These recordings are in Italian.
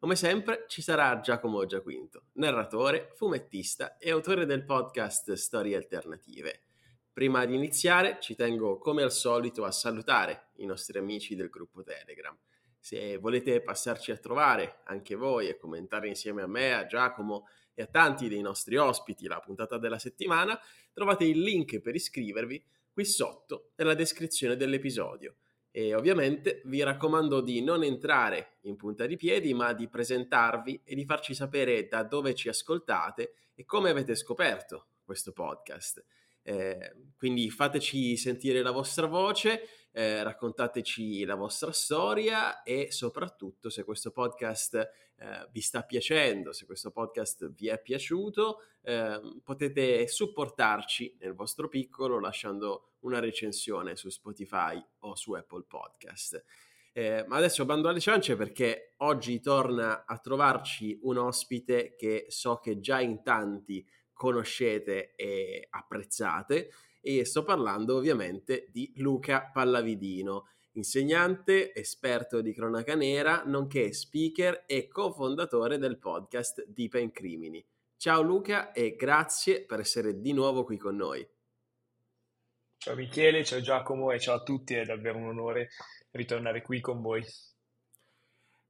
come sempre ci sarà Giacomo Giaquinto, narratore, fumettista e autore del podcast Storie Alternative. Prima di iniziare ci tengo come al solito a salutare i nostri amici del gruppo Telegram. Se volete passarci a trovare anche voi e commentare insieme a me, a Giacomo e a tanti dei nostri ospiti la puntata della settimana, trovate il link per iscrivervi qui sotto nella descrizione dell'episodio. E ovviamente vi raccomando di non entrare in punta di piedi, ma di presentarvi e di farci sapere da dove ci ascoltate e come avete scoperto questo podcast. Eh, quindi fateci sentire la vostra voce, eh, raccontateci la vostra storia e soprattutto se questo podcast eh, vi sta piacendo, se questo podcast vi è piaciuto, ehm, potete supportarci nel vostro piccolo lasciando una recensione su Spotify o su Apple Podcast. Eh, ma adesso bando alle ciance perché oggi torna a trovarci un ospite che so che già in tanti conoscete e apprezzate e sto parlando ovviamente di Luca Pallavidino, insegnante, esperto di cronaca nera, nonché speaker e cofondatore del podcast Deep and Crimini. Ciao Luca e grazie per essere di nuovo qui con noi. Ciao Michele, ciao Giacomo e ciao a tutti, è davvero un onore ritornare qui con voi.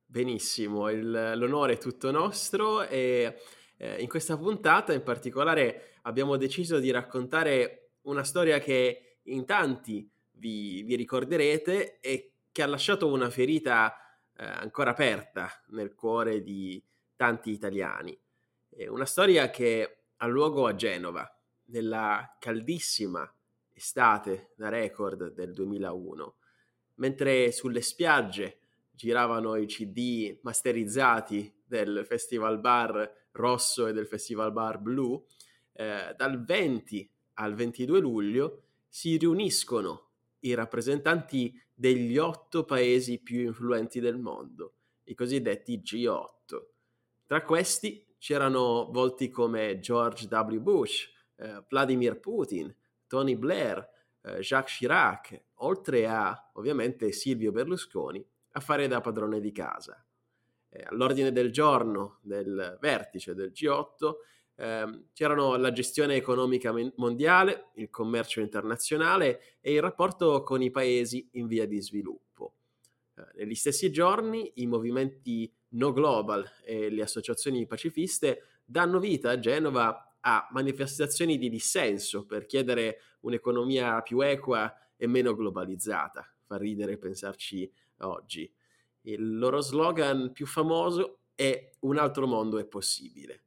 Benissimo, il, l'onore è tutto nostro e eh, in questa puntata in particolare abbiamo deciso di raccontare una storia che in tanti vi, vi ricorderete e che ha lasciato una ferita eh, ancora aperta nel cuore di tanti italiani. È una storia che ha luogo a Genova, nella caldissima estate da record del 2001, mentre sulle spiagge giravano i CD masterizzati del Festival Bar rosso e del Festival Bar blu, eh, dal 20 al 22 luglio si riuniscono i rappresentanti degli otto paesi più influenti del mondo, i cosiddetti G8. Tra questi c'erano volti come George W. Bush, eh, Vladimir Putin, Tony Blair, eh, Jacques Chirac, oltre a ovviamente Silvio Berlusconi a fare da padrone di casa eh, all'ordine del giorno del vertice del G8 eh, c'erano la gestione economica mondiale, il commercio internazionale e il rapporto con i paesi in via di sviluppo. Eh, negli stessi giorni i movimenti No Global e le associazioni pacifiste danno vita a Genova a manifestazioni di dissenso per chiedere un'economia più equa e meno globalizzata. Fa ridere pensarci oggi. Il loro slogan più famoso è Un altro mondo è possibile.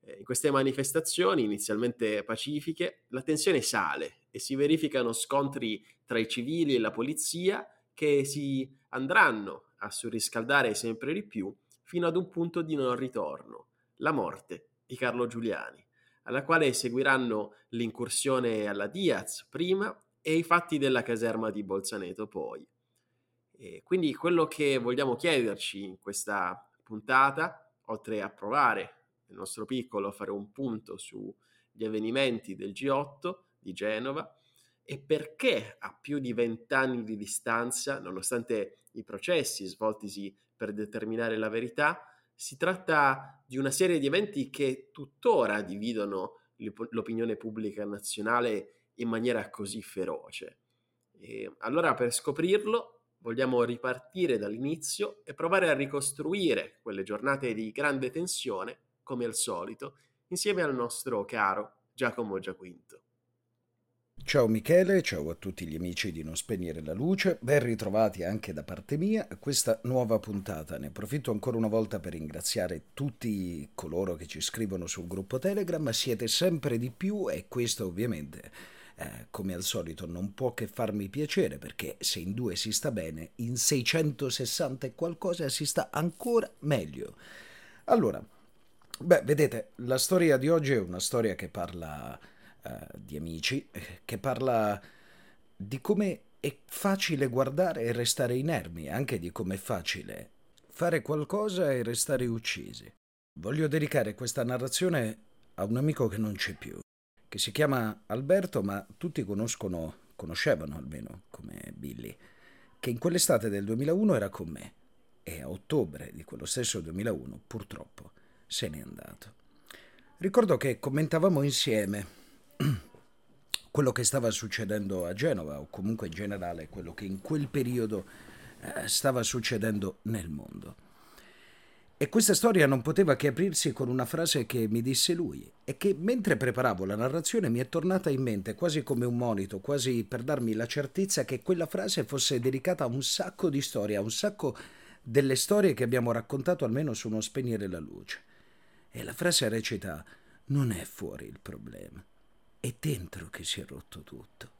Eh, in queste manifestazioni, inizialmente pacifiche, la tensione sale e si verificano scontri tra i civili e la polizia che si andranno a surriscaldare sempre di più fino ad un punto di non ritorno, la morte di Carlo Giuliani, alla quale seguiranno l'incursione alla Diaz prima e i fatti della caserma di Bolzaneto poi. E quindi quello che vogliamo chiederci in questa puntata, oltre a provare nel nostro piccolo a fare un punto sugli avvenimenti del G8 di Genova, è perché a più di vent'anni di distanza, nonostante i processi svoltisi per determinare la verità, si tratta di una serie di eventi che tuttora dividono l'opinione pubblica nazionale in maniera così feroce. E allora per scoprirlo Vogliamo ripartire dall'inizio e provare a ricostruire quelle giornate di grande tensione, come al solito, insieme al nostro caro Giacomo Giaquinto. Ciao Michele, ciao a tutti gli amici di Non Spegnere la Luce, ben ritrovati anche da parte mia a questa nuova puntata. Ne approfitto ancora una volta per ringraziare tutti coloro che ci scrivono sul gruppo Telegram, siete sempre di più e questo ovviamente eh, come al solito non può che farmi piacere perché se in due si sta bene, in 660 e qualcosa si sta ancora meglio. Allora, beh, vedete, la storia di oggi è una storia che parla... Uh, di amici che parla di come è facile guardare e restare inermi, anche di come è facile fare qualcosa e restare uccisi. Voglio dedicare questa narrazione a un amico che non c'è più, che si chiama Alberto, ma tutti conoscono, conoscevano almeno come Billy, che in quell'estate del 2001 era con me e a ottobre di quello stesso 2001 purtroppo se n'è andato. Ricordo che commentavamo insieme quello che stava succedendo a Genova o comunque in generale quello che in quel periodo eh, stava succedendo nel mondo. E questa storia non poteva che aprirsi con una frase che mi disse lui e che mentre preparavo la narrazione mi è tornata in mente quasi come un monito, quasi per darmi la certezza che quella frase fosse dedicata a un sacco di storie, a un sacco delle storie che abbiamo raccontato almeno su uno spegnere la luce. E la frase recita non è fuori il problema, è dentro che si è rotto tutto.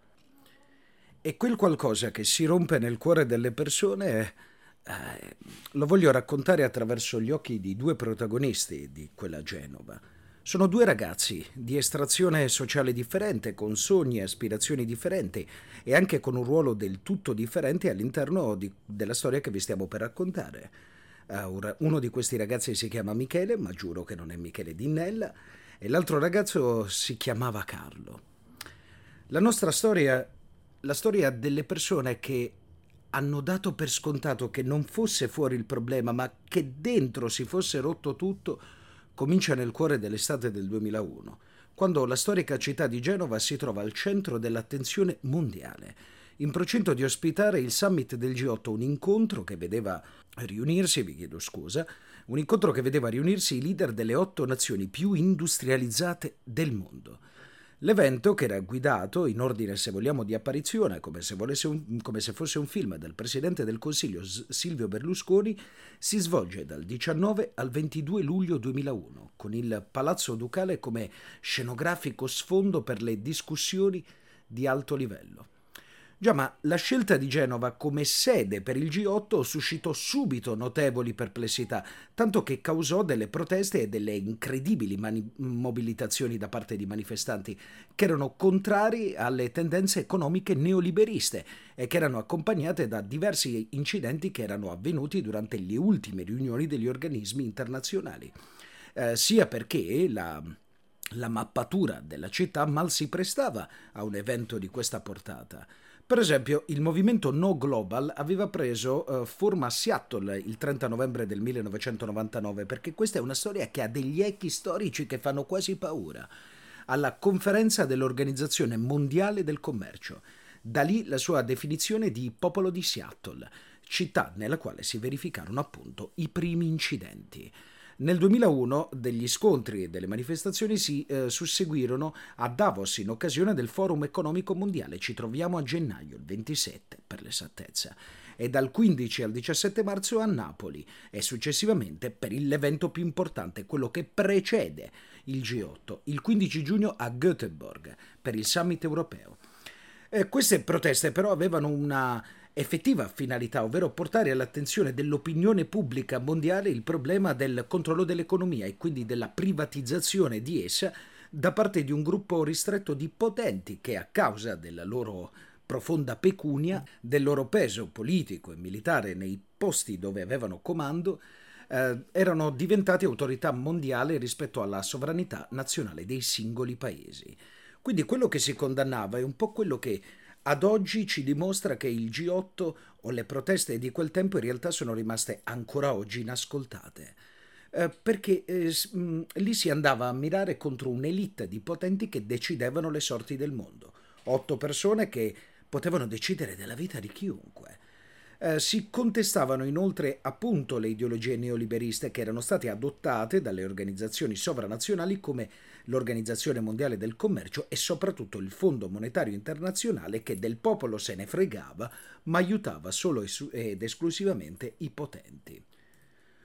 E quel qualcosa che si rompe nel cuore delle persone eh, lo voglio raccontare attraverso gli occhi di due protagonisti di quella Genova. Sono due ragazzi di estrazione sociale differente, con sogni e aspirazioni differenti e anche con un ruolo del tutto differente all'interno di, della storia che vi stiamo per raccontare. Uh, uno di questi ragazzi si chiama Michele, ma giuro che non è Michele Dinnella, e l'altro ragazzo si chiamava Carlo. La nostra storia, la storia delle persone che hanno dato per scontato che non fosse fuori il problema, ma che dentro si fosse rotto tutto, comincia nel cuore dell'estate del 2001, quando la storica città di Genova si trova al centro dell'attenzione mondiale, in procinto di ospitare il summit del G8, un incontro che vedeva riunirsi, vi chiedo scusa, un incontro che vedeva riunirsi i leader delle otto nazioni più industrializzate del mondo. L'evento, che era guidato in ordine, se vogliamo, di apparizione, come se, un, come se, fosse un film del Presidente del Consiglio Silvio Berlusconi, si svolge dal 19 al 22 luglio 2001, con il Palazzo Ducale come scenografico sfondo per le discussioni di alto livello. Già, ma la scelta di Genova come sede per il G8 suscitò subito notevoli perplessità, tanto che causò delle proteste e delle incredibili mani- mobilitazioni da parte di manifestanti che erano contrari alle tendenze economiche neoliberiste e che erano accompagnate da diversi incidenti che erano avvenuti durante le ultime riunioni degli organismi internazionali. Eh, sia perché la la mappatura della città mal si prestava a un evento di questa portata. Per esempio, il movimento No Global aveva preso uh, forma a Seattle il 30 novembre del 1999, perché questa è una storia che ha degli echi storici che fanno quasi paura. Alla conferenza dell'Organizzazione Mondiale del Commercio. Da lì la sua definizione di popolo di Seattle, città nella quale si verificarono appunto i primi incidenti. Nel 2001 degli scontri e delle manifestazioni si eh, susseguirono a Davos in occasione del Forum economico mondiale. Ci troviamo a gennaio, il 27 per l'esattezza, e dal 15 al 17 marzo a Napoli e successivamente per l'evento più importante, quello che precede il G8, il 15 giugno a Göteborg per il summit europeo. Eh, queste proteste però avevano una effettiva finalità, ovvero portare all'attenzione dell'opinione pubblica mondiale il problema del controllo dell'economia e quindi della privatizzazione di essa da parte di un gruppo ristretto di potenti che a causa della loro profonda pecunia, del loro peso politico e militare nei posti dove avevano comando, eh, erano diventati autorità mondiale rispetto alla sovranità nazionale dei singoli paesi. Quindi quello che si condannava è un po' quello che ad oggi ci dimostra che il G8 o le proteste di quel tempo in realtà sono rimaste ancora oggi inascoltate. Eh, perché eh, mh, lì si andava a mirare contro un'elite di potenti che decidevano le sorti del mondo. Otto persone che potevano decidere della vita di chiunque. Eh, si contestavano inoltre appunto le ideologie neoliberiste che erano state adottate dalle organizzazioni sovranazionali come l'Organizzazione Mondiale del Commercio e soprattutto il Fondo Monetario Internazionale che del popolo se ne fregava ma aiutava solo ed esclusivamente i potenti.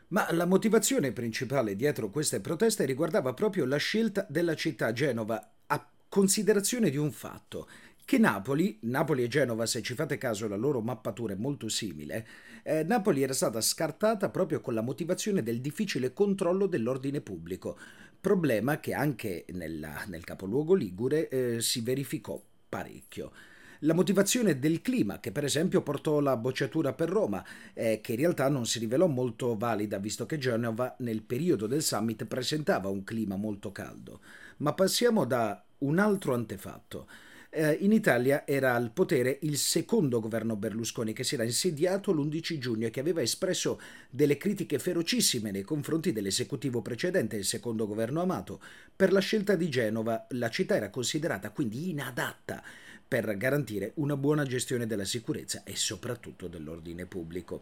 Ma la motivazione principale dietro queste proteste riguardava proprio la scelta della città Genova a considerazione di un fatto, che Napoli, Napoli e Genova, se ci fate caso la loro mappatura è molto simile, eh, Napoli era stata scartata proprio con la motivazione del difficile controllo dell'ordine pubblico, problema che anche nella, nel capoluogo Ligure eh, si verificò parecchio. La motivazione del clima, che per esempio portò la bocciatura per Roma, eh, che in realtà non si rivelò molto valida, visto che Genova nel periodo del summit presentava un clima molto caldo. Ma passiamo da un altro antefatto. Eh, in Italia era al potere il secondo governo Berlusconi che si era insediato l'11 giugno e che aveva espresso delle critiche ferocissime nei confronti dell'esecutivo precedente, il secondo governo Amato. Per la scelta di Genova la città era considerata quindi inadatta per garantire una buona gestione della sicurezza e soprattutto dell'ordine pubblico.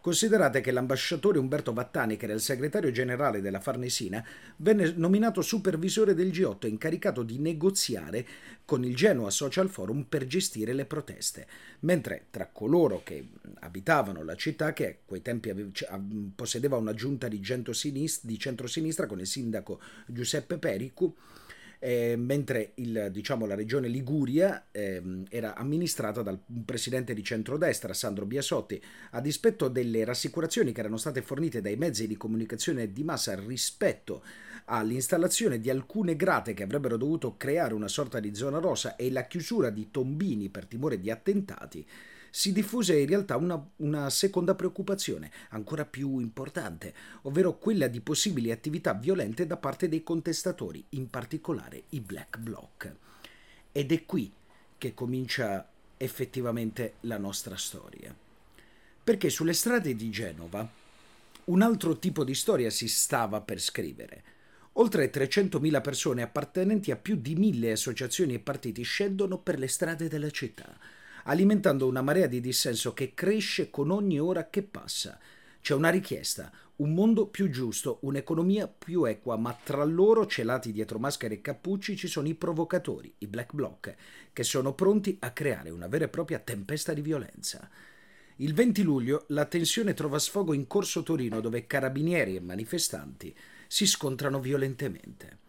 Considerate che l'ambasciatore Umberto Vattani, che era il segretario generale della Farnesina, venne nominato supervisore del G8 e incaricato di negoziare con il Genoa Social Forum per gestire le proteste, mentre tra coloro che abitavano la città, che a quei tempi possedeva una giunta di, di centrosinistra con il sindaco Giuseppe Pericu, eh, mentre il, diciamo, la regione Liguria eh, era amministrata dal presidente di centrodestra Sandro Biasotti, a dispetto delle rassicurazioni che erano state fornite dai mezzi di comunicazione di massa rispetto all'installazione di alcune grate che avrebbero dovuto creare una sorta di zona rossa e la chiusura di tombini per timore di attentati, si diffuse in realtà una, una, seconda preoccupazione, ancora più importante, ovvero quella di possibili attività violente da parte dei contestatori, in particolare i Black Bloc. Ed è qui che comincia effettivamente la nostra storia. Perché sulle strade di Genova un altro tipo di storia si stava per scrivere. Oltre 300.000 persone appartenenti a più di mille associazioni e partiti scendono per le strade della città alimentando una marea di dissenso che cresce con ogni ora che passa. C'è una richiesta, un mondo più giusto, un'economia più equa, ma tra loro, celati dietro maschere e cappucci, ci sono i provocatori, i black bloc, che sono pronti a creare una vera e propria tempesta di violenza. Il 20 luglio la tensione trova sfogo in Corso Torino, dove carabinieri e manifestanti si scontrano violentemente.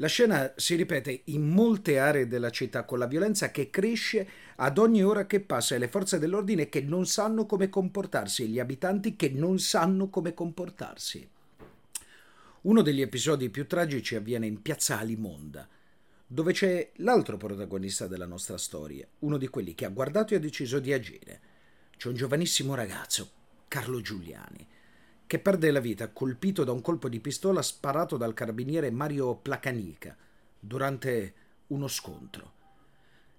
La scena si ripete in molte aree della città con la violenza che cresce ad ogni ora che passa e le forze dell'ordine che non sanno come comportarsi e gli abitanti che non sanno come comportarsi. Uno degli episodi più tragici avviene in piazza Alimonda, dove c'è l'altro protagonista della nostra storia, uno di quelli che ha guardato e ha deciso di agire. C'è un giovanissimo ragazzo, Carlo Giuliani, che perde la vita colpito da un colpo di pistola sparato dal carabiniere Mario Placanica durante uno scontro.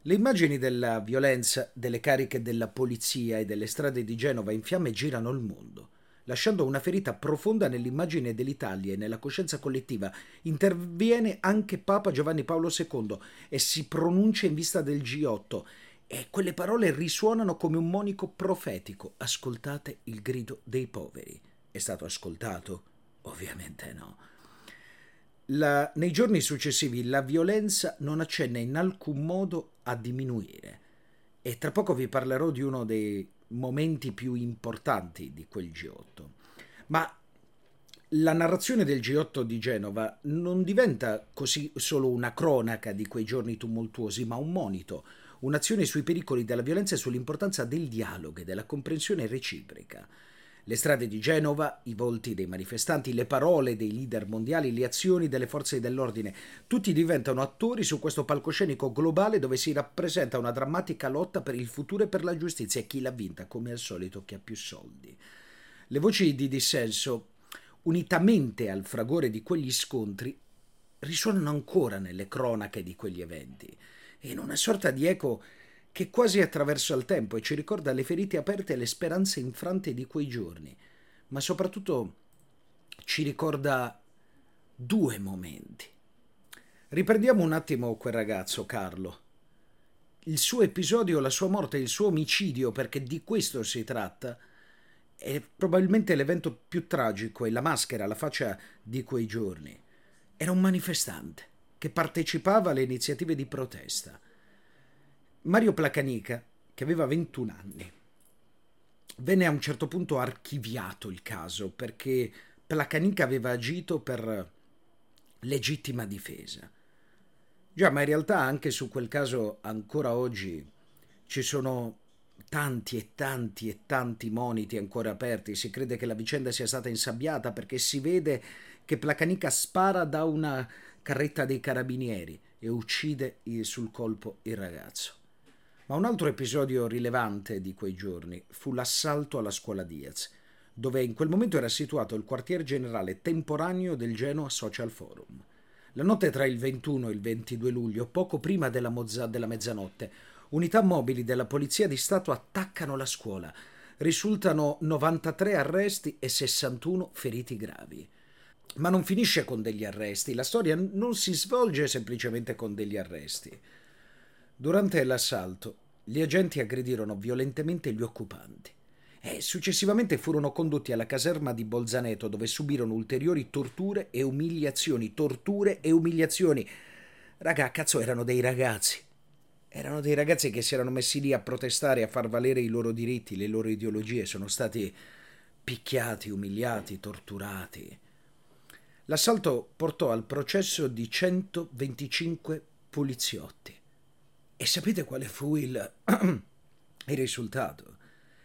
Le immagini della violenza, delle cariche della polizia e delle strade di Genova in fiamme girano il mondo, lasciando una ferita profonda nell'immagine dell'Italia e nella coscienza collettiva. Interviene anche Papa Giovanni Paolo II e si pronuncia in vista del G8 e quelle parole risuonano come un monico profetico. Ascoltate il grido dei poveri. È stato ascoltato? Ovviamente no. La, nei giorni successivi la violenza non accenna in alcun modo a diminuire e tra poco vi parlerò di uno dei momenti più importanti di quel G8. Ma la narrazione del G8 di Genova non diventa così solo una cronaca di quei giorni tumultuosi, ma un monito, un'azione sui pericoli della violenza e sull'importanza del dialogo e della comprensione reciproca. Le strade di Genova, i volti dei manifestanti, le parole dei leader mondiali, le azioni delle forze dell'ordine, tutti diventano attori su questo palcoscenico globale dove si rappresenta una drammatica lotta per il futuro e per la giustizia e chi l'ha vinta, come al solito, chi ha più soldi. Le voci di dissenso, unitamente al fragore di quegli scontri, risuonano ancora nelle cronache di quegli eventi, in una sorta di eco che quasi attraversa il tempo e ci ricorda le ferite aperte e le speranze infrante di quei giorni, ma soprattutto ci ricorda due momenti. Riprendiamo un attimo quel ragazzo, Carlo. Il suo episodio, la sua morte, il suo omicidio, perché di questo si tratta, è probabilmente l'evento più tragico e la maschera, la faccia di quei giorni. Era un manifestante che partecipava alle iniziative di protesta Mario Placanica, che aveva 21 anni, venne a un certo punto archiviato il caso perché Placanica aveva agito per legittima difesa. Già, ma in realtà anche su quel caso ancora oggi ci sono tanti e tanti e tanti moniti ancora aperti. Si crede che la vicenda sia stata insabbiata perché si vede che Placanica spara da una carretta dei carabinieri e uccide sul colpo il ragazzo. Ma un altro episodio rilevante di quei giorni fu l'assalto alla scuola Diaz, dove in quel momento era situato il quartier generale temporaneo del Genoa Social Forum. La notte tra il 21 e il 22 luglio, poco prima della, mozza- della mezzanotte, unità mobili della Polizia di Stato attaccano la scuola. Risultano 93 arresti e 61 feriti gravi. Ma non finisce con degli arresti, la storia non si svolge semplicemente con degli arresti. Durante l'assalto, gli agenti aggredirono violentemente gli occupanti e successivamente furono condotti alla caserma di Bolzaneto dove subirono ulteriori torture e umiliazioni, torture e umiliazioni. Raga, cazzo, erano dei ragazzi. Erano dei ragazzi che si erano messi lì a protestare, a far valere i loro diritti, le loro ideologie, sono stati picchiati, umiliati, torturati. L'assalto portò al processo di 125 poliziotti. E sapete quale fu il, il risultato?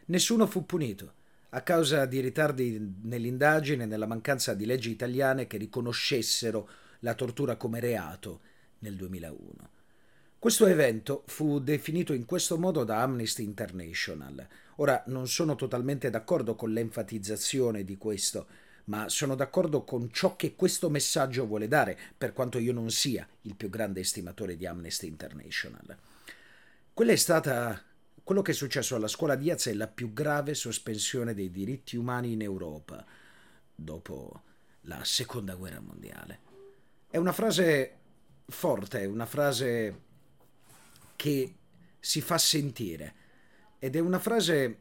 Nessuno fu punito a causa di ritardi nell'indagine e nella mancanza di leggi italiane che riconoscessero la tortura come reato nel 2001. Questo evento fu definito in questo modo da Amnesty International. Ora non sono totalmente d'accordo con l'enfatizzazione di questo, ma sono d'accordo con ciò che questo messaggio vuole dare, per quanto io non sia il più grande estimatore di Amnesty International. Quella è stata quello che è successo alla scuola Diaz è la più grave sospensione dei diritti umani in Europa dopo la seconda guerra mondiale. È una frase forte, una frase che si fa sentire ed è una frase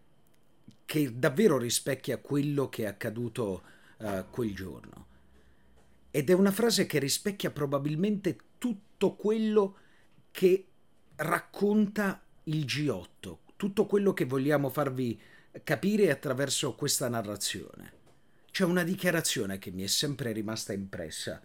che davvero rispecchia quello che è accaduto uh, quel giorno. Ed è una frase che rispecchia probabilmente tutto quello che racconta il G8, tutto quello che vogliamo farvi capire attraverso questa narrazione. C'è una dichiarazione che mi è sempre rimasta impressa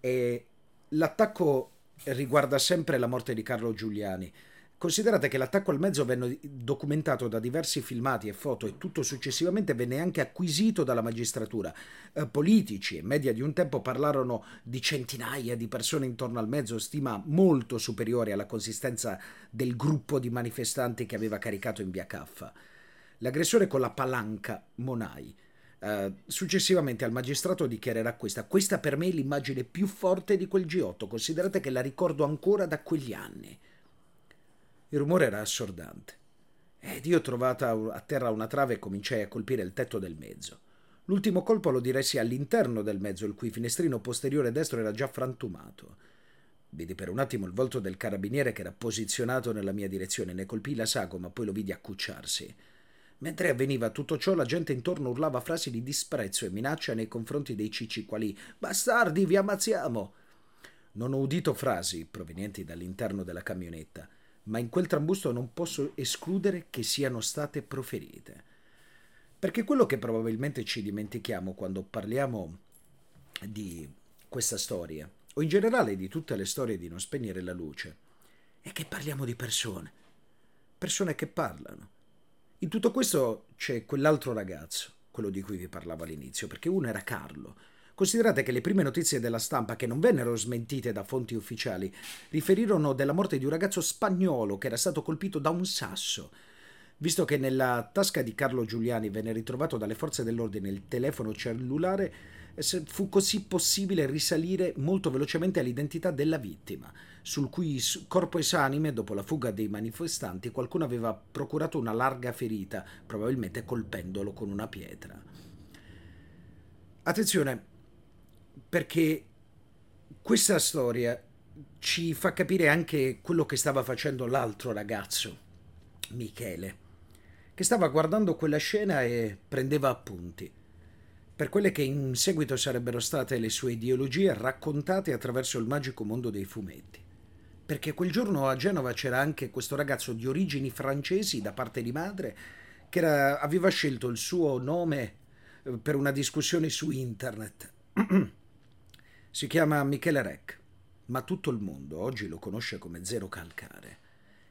e l'attacco riguarda sempre la morte di Carlo Giuliani Considerate che l'attacco al mezzo venne documentato da diversi filmati e foto e tutto successivamente venne anche acquisito dalla magistratura. Eh, politici e media di un tempo parlarono di centinaia di persone intorno al mezzo, stima molto superiore alla consistenza del gruppo di manifestanti che aveva caricato in via Caffa. L'aggressore con la palanca, Monai. Uh, successivamente al magistrato dichiarerà questa. Questa per me è l'immagine più forte di quel G8, considerate che la ricordo ancora da quegli anni. Il rumore era assordante. Ed io trovata a terra una trave cominciai a colpire il tetto del mezzo. L'ultimo colpo lo diressi all'interno del mezzo, il cui finestrino posteriore destro era già frantumato. Vidi per un attimo il volto del carabiniere che era posizionato nella mia direzione, ne colpì la sagoma, poi lo vidi accucciarsi. Mentre avveniva tutto ciò, la gente intorno urlava frasi di disprezzo e minaccia nei confronti dei cicci quali Bastardi, vi ammazziamo! Non ho udito frasi provenienti dall'interno della camionetta ma in quel trambusto non posso escludere che siano state proferite. Perché quello che probabilmente ci dimentichiamo quando parliamo di questa storia, o in generale di tutte le storie di non spegnere la luce, è che parliamo di persone, persone che parlano. In tutto questo c'è quell'altro ragazzo, quello di cui vi parlavo all'inizio, perché uno era Carlo, Considerate che le prime notizie della stampa, che non vennero smentite da fonti ufficiali, riferirono della morte di un ragazzo spagnolo che era stato colpito da un sasso. Visto che nella tasca di Carlo Giuliani venne ritrovato dalle forze dell'ordine il telefono cellulare, fu così possibile risalire molto velocemente all'identità della vittima, sul cui corpo esanime, dopo la fuga dei manifestanti, qualcuno aveva procurato una larga ferita, probabilmente colpendolo con una pietra. Attenzione, perché questa storia ci fa capire anche quello che stava facendo l'altro ragazzo, Michele, che stava guardando quella scena e prendeva appunti per quelle che in seguito sarebbero state le sue ideologie raccontate attraverso il magico mondo dei fumetti. Perché quel giorno a Genova c'era anche questo ragazzo di origini francesi da parte di madre che era, aveva scelto il suo nome eh, per una discussione su internet. Si chiama Michele Rec, ma tutto il mondo oggi lo conosce come Zero Calcare,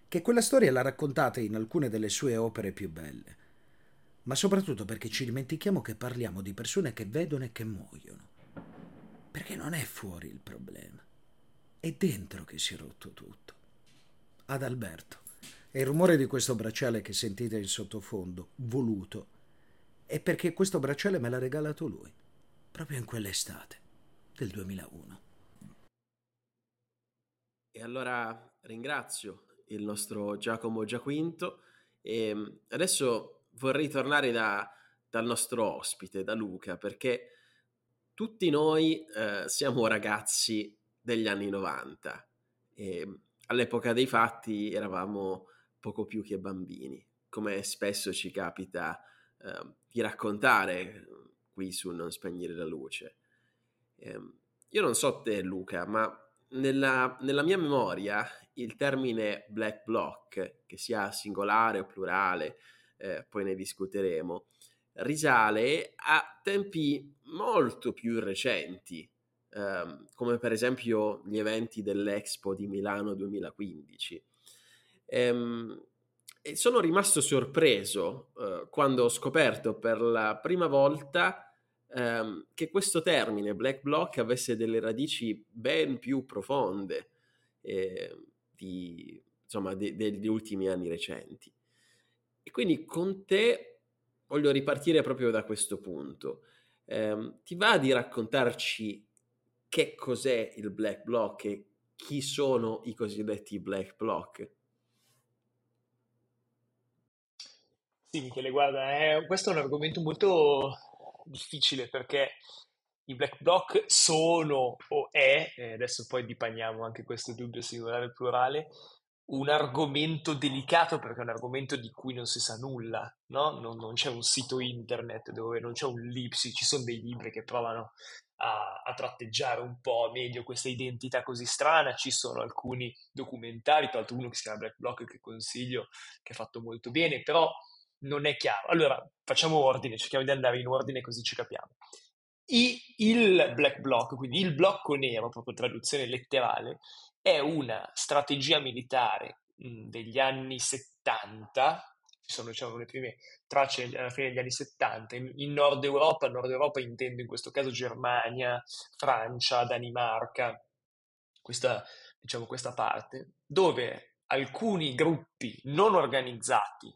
che quella storia l'ha raccontata in alcune delle sue opere più belle, ma soprattutto perché ci dimentichiamo che parliamo di persone che vedono e che muoiono. Perché non è fuori il problema, è dentro che si è rotto tutto. Ad Alberto. E il rumore di questo bracciale che sentite in sottofondo, voluto, è perché questo bracciale me l'ha regalato lui, proprio in quell'estate del 2001. E allora ringrazio il nostro Giacomo Giaquinto e mm, adesso vorrei tornare da, dal nostro ospite, da Luca, perché tutti noi eh, siamo ragazzi degli anni 90 e mm, all'epoca dei fatti eravamo poco più che bambini, come spesso ci capita eh, di raccontare qui su Non spegnere la luce. Eh, io non so te Luca, ma nella, nella, mia memoria il termine black block, che sia singolare o plurale, eh, poi ne discuteremo, risale a tempi molto più recenti, ehm, come per esempio gli eventi dell'Expo di Milano 2015. Ehm, e sono rimasto sorpreso eh, quando ho scoperto per la prima volta ehm, che questo termine black block avesse delle radici ben più profonde eh, di, insomma, de- degli ultimi anni recenti. E quindi con te voglio ripartire proprio da questo punto. Eh, ti va di raccontarci che cos'è il black block e chi sono i cosiddetti black block? Sì, Michele, guarda, è- questo è un argomento molto difficile perché i black bloc sono o è, e adesso poi dipaniamo anche questo dubbio singolare e plurale, un argomento delicato perché è un argomento di cui non si sa nulla, no? Non, non c'è un sito internet dove non c'è un lipsi, ci sono dei libri che provano a, a, tratteggiare un po' meglio questa identità così strana, ci sono alcuni documentari, tra l'altro uno che si chiama Black Block che consiglio, che è fatto molto bene, però non è chiaro. Allora, facciamo ordine, cerchiamo di andare in ordine così ci capiamo. I, il black block, quindi il blocco nero, proprio traduzione letterale, è una strategia militare mh, degli anni 70, ci sono diciamo, le prime tracce alla fine degli anni 70, in, in Nord Europa, Nord Europa intendo in questo caso Germania, Francia, Danimarca, questa, diciamo, questa parte, dove alcuni gruppi non organizzati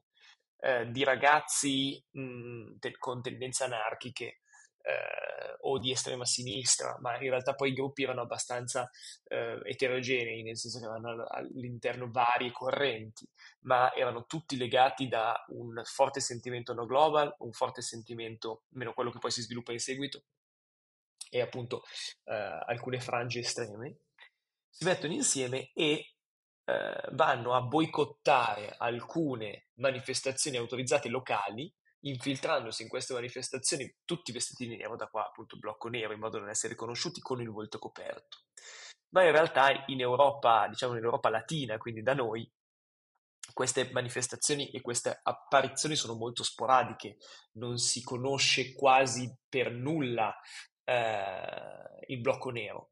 eh, di ragazzi mh, te- con tendenze anarchiche eh, o di estrema sinistra, ma in realtà poi i gruppi erano abbastanza eh, eterogenei, nel senso che avevano all'interno varie correnti, ma erano tutti legati da un forte sentimento no global, un forte sentimento, meno quello che poi si sviluppa in seguito, e appunto eh, alcune frange estreme, si mettono insieme e eh, vanno a boicottare alcune manifestazioni autorizzate locali, infiltrandosi in queste manifestazioni tutti vestiti di nero, da qua appunto blocco nero, in modo da non essere riconosciuti con il volto coperto. Ma in realtà in Europa, diciamo in Europa latina, quindi da noi, queste manifestazioni e queste apparizioni sono molto sporadiche, non si conosce quasi per nulla eh, il blocco nero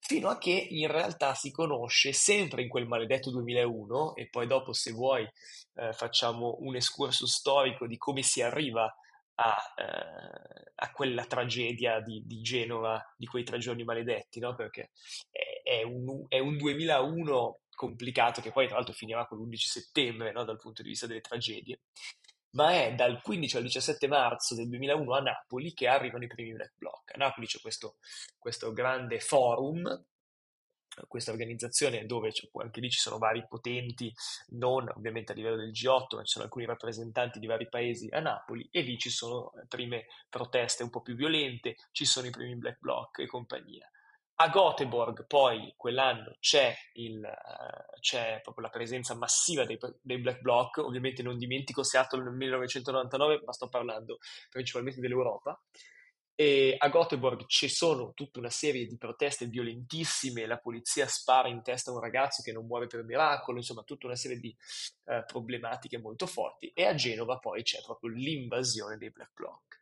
fino a che in realtà si conosce sempre in quel maledetto 2001 e poi dopo se vuoi eh, facciamo un escurso storico di come si arriva a, eh, a quella tragedia di, di, Genova, di quei tre giorni maledetti, no? perché è, è, un, è, un, 2001 complicato che poi tra l'altro finirà con l'11 settembre no? dal punto di vista delle tragedie ma è dal 15 al 17 marzo del 2001 a Napoli che arrivano i primi black bloc. A Napoli c'è questo, questo grande forum, questa organizzazione dove anche lì ci sono vari potenti, non ovviamente a livello del G8, ma ci sono alcuni rappresentanti di vari paesi a Napoli e lì ci sono prime proteste un po' più violente, ci sono i primi black bloc e compagnia. A Göteborg poi quell'anno c'è, il, uh, c'è proprio la presenza massiva dei, dei, Black Bloc, ovviamente non dimentico Seattle nel 1999, ma sto parlando principalmente dell'Europa. E a Göteborg ci sono tutta una serie di proteste violentissime, la polizia spara in testa a un ragazzo che non muore per miracolo, insomma tutta una serie di uh, problematiche molto forti. E a Genova poi c'è proprio l'invasione dei Black Bloc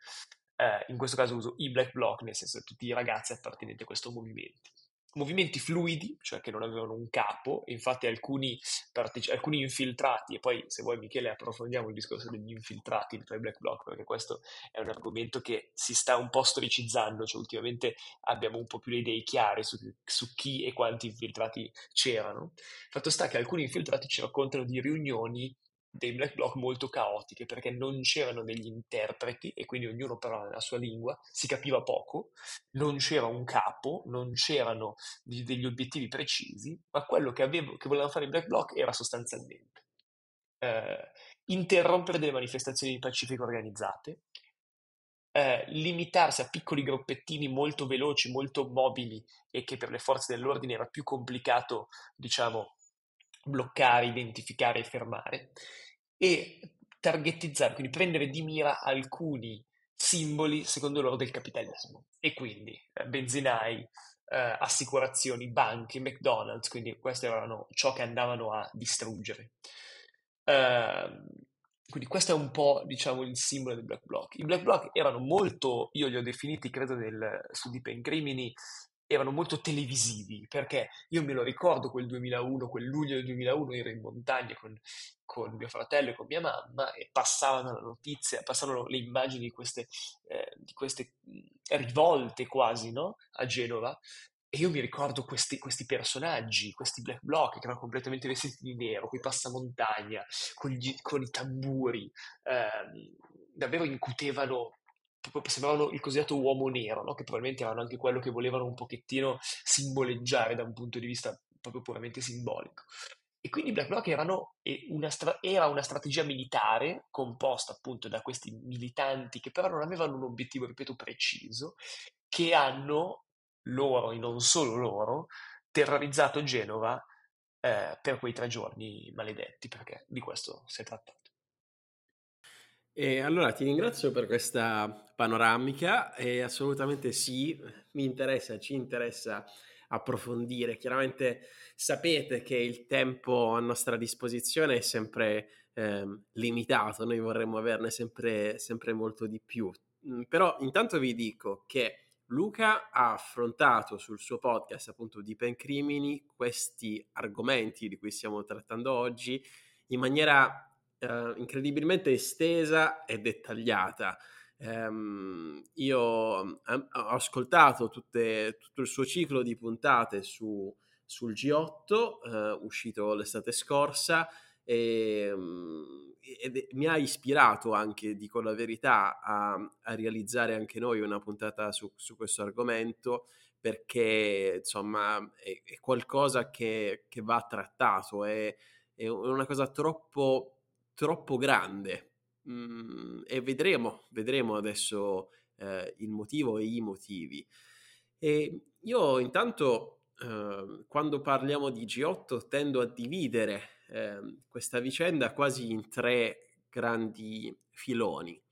eh, in questo caso uso i black bloc, nel senso tutti i ragazzi appartenenti a questo movimento. movimenti fluidi, cioè che non avevano un capo, infatti alcuni, parteci- alcuni infiltrati, e poi se vuoi Michele approfondiamo il discorso degli infiltrati tra i black bloc, perché questo è un argomento che si sta un po' storicizzando, cioè ultimamente abbiamo un po' più le idee chiare su, su chi e quanti infiltrati c'erano. Fatto sta che alcuni infiltrati ci raccontano di riunioni dei black bloc molto caotiche perché non c'erano degli interpreti e quindi ognuno parlava la sua lingua, si capiva poco, non c'era un capo, non c'erano degli obiettivi precisi, ma quello che, avevo, che volevano fare i black bloc era sostanzialmente eh, interrompere delle manifestazioni pacifiche organizzate, eh, limitarsi a piccoli gruppettini molto veloci, molto mobili e che per le forze dell'ordine era più complicato, diciamo, bloccare, identificare e fermare e targetizzare, quindi prendere di mira alcuni simboli, secondo loro, del capitalismo. E quindi eh, benzinai, eh, assicurazioni, banche, McDonald's, quindi questo erano ciò che andavano a distruggere. Uh, quindi questo è un po', diciamo, il simbolo del Black Bloc. I Black Bloc erano molto, io li ho definiti, credo, nel, su Deep Crimini, erano molto televisivi, perché io me lo ricordo quel 2001, quel luglio del 2001, ero in montagna con, con mio fratello e con mia mamma e passavano la notizia, passavano le immagini di queste, eh, di queste rivolte quasi no? a Genova e io mi ricordo questi, questi, personaggi, questi black bloc che erano completamente vestiti di nero, con i passamontagna, con, gli, con i tamburi, ehm, davvero incutevano sembravano il cosiddetto uomo nero, no? che probabilmente erano anche quello che volevano un pochettino simboleggiare da un punto di vista proprio puramente simbolico. E quindi Black Bloc erano una stra- era una strategia militare composta appunto da questi militanti che però non avevano un obiettivo, ripeto, preciso, che hanno loro e non solo loro terrorizzato Genova eh, per quei tre giorni maledetti, perché di questo si è trattato. E allora ti ringrazio per questa panoramica e assolutamente sì, mi interessa, ci interessa approfondire. Chiaramente sapete che il tempo a nostra disposizione è sempre eh, limitato, noi vorremmo averne sempre, sempre molto di più. Mm, però intanto vi dico che Luca ha affrontato sul suo podcast appunto di Pen Crimini questi argomenti di cui stiamo trattando oggi in maniera eh, incredibilmente estesa e dettagliata. Um, io ho ascoltato tutte, tutto il suo ciclo di puntate su, sul G8, uh, uscito l'estate scorsa, e, um, ed mi ha ispirato anche, dico la verità, a, a realizzare anche noi una puntata su, su questo argomento perché insomma è, è qualcosa che, che, va trattato, è, è una cosa troppo troppo grande mm, e vedremo, vedremo adesso eh, il motivo e i motivi. E io intanto eh, quando parliamo di G8 tendo a dividere eh, questa vicenda quasi in tre grandi filoni.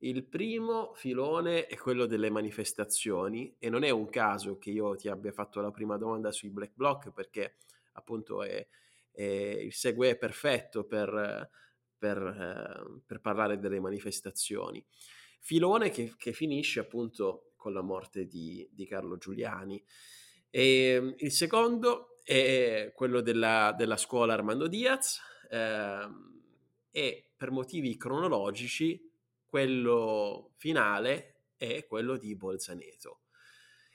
Il primo filone è quello delle manifestazioni e non è un caso che io ti abbia fatto la prima domanda sui black bloc perché appunto è, è il segue perfetto per per, eh, per parlare delle manifestazioni. Filone che, che, finisce appunto con la morte di, di Carlo Giuliani. E, ehm, il secondo è quello della, della scuola Armando Diaz eh, e per motivi cronologici quello finale è quello di Bolzaneto.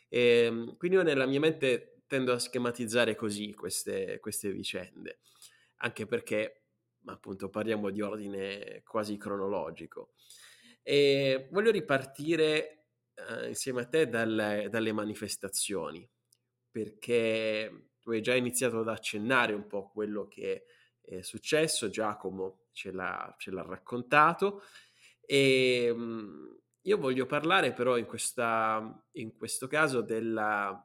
E, ehm, quindi io nella mia mente tendo a schematizzare così queste, queste vicende, anche perché ma appunto parliamo di ordine quasi cronologico. E voglio ripartire eh, insieme a te dalle, dalle, manifestazioni, perché tu hai già iniziato ad accennare un po' quello che è successo, Giacomo ce l'ha, ce l'ha raccontato, e mh, mm, io voglio parlare però in, questa, in questo caso della,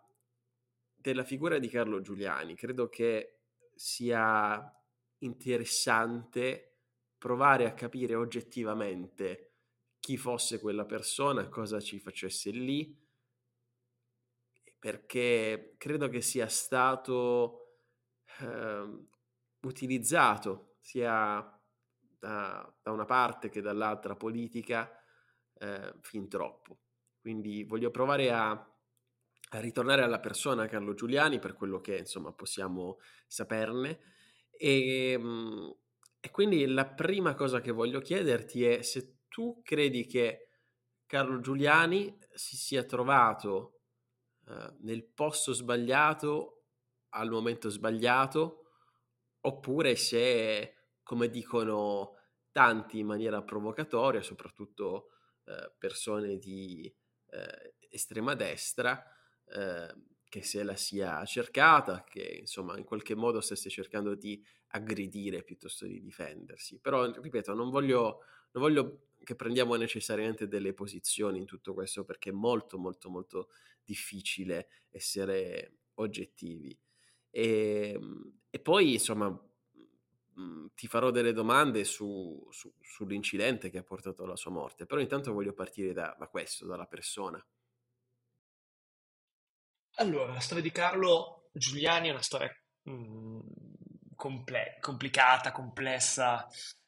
della figura di Carlo Giuliani. Credo che sia interessante provare a capire oggettivamente chi fosse quella persona, cosa ci facesse lì, perché credo che sia stato eh, utilizzato sia da, da, una parte che dall'altra politica eh, fin troppo. Quindi voglio provare a, a ritornare alla persona Carlo Giuliani per quello che insomma possiamo saperne e, ehm, e quindi la prima cosa che voglio chiederti è se tu credi che Carlo Giuliani si sia trovato eh, nel posto sbagliato al momento sbagliato oppure se, come dicono tanti in maniera provocatoria, soprattutto eh, persone di eh, estrema destra, eh, che se la sia cercata, che insomma in qualche modo stesse cercando di aggredire piuttosto di difendersi. Però, ripeto, non voglio, non voglio che prendiamo necessariamente delle posizioni in tutto questo perché è molto, molto, molto difficile essere oggettivi. E, ehm, e poi, insomma, mh, ti farò delle domande su, su, sull'incidente che ha portato alla sua morte, però intanto voglio partire da, da questo, dalla persona. Allora, la storia di Carlo Giuliani è una storia mh, comple- complicata, complessa.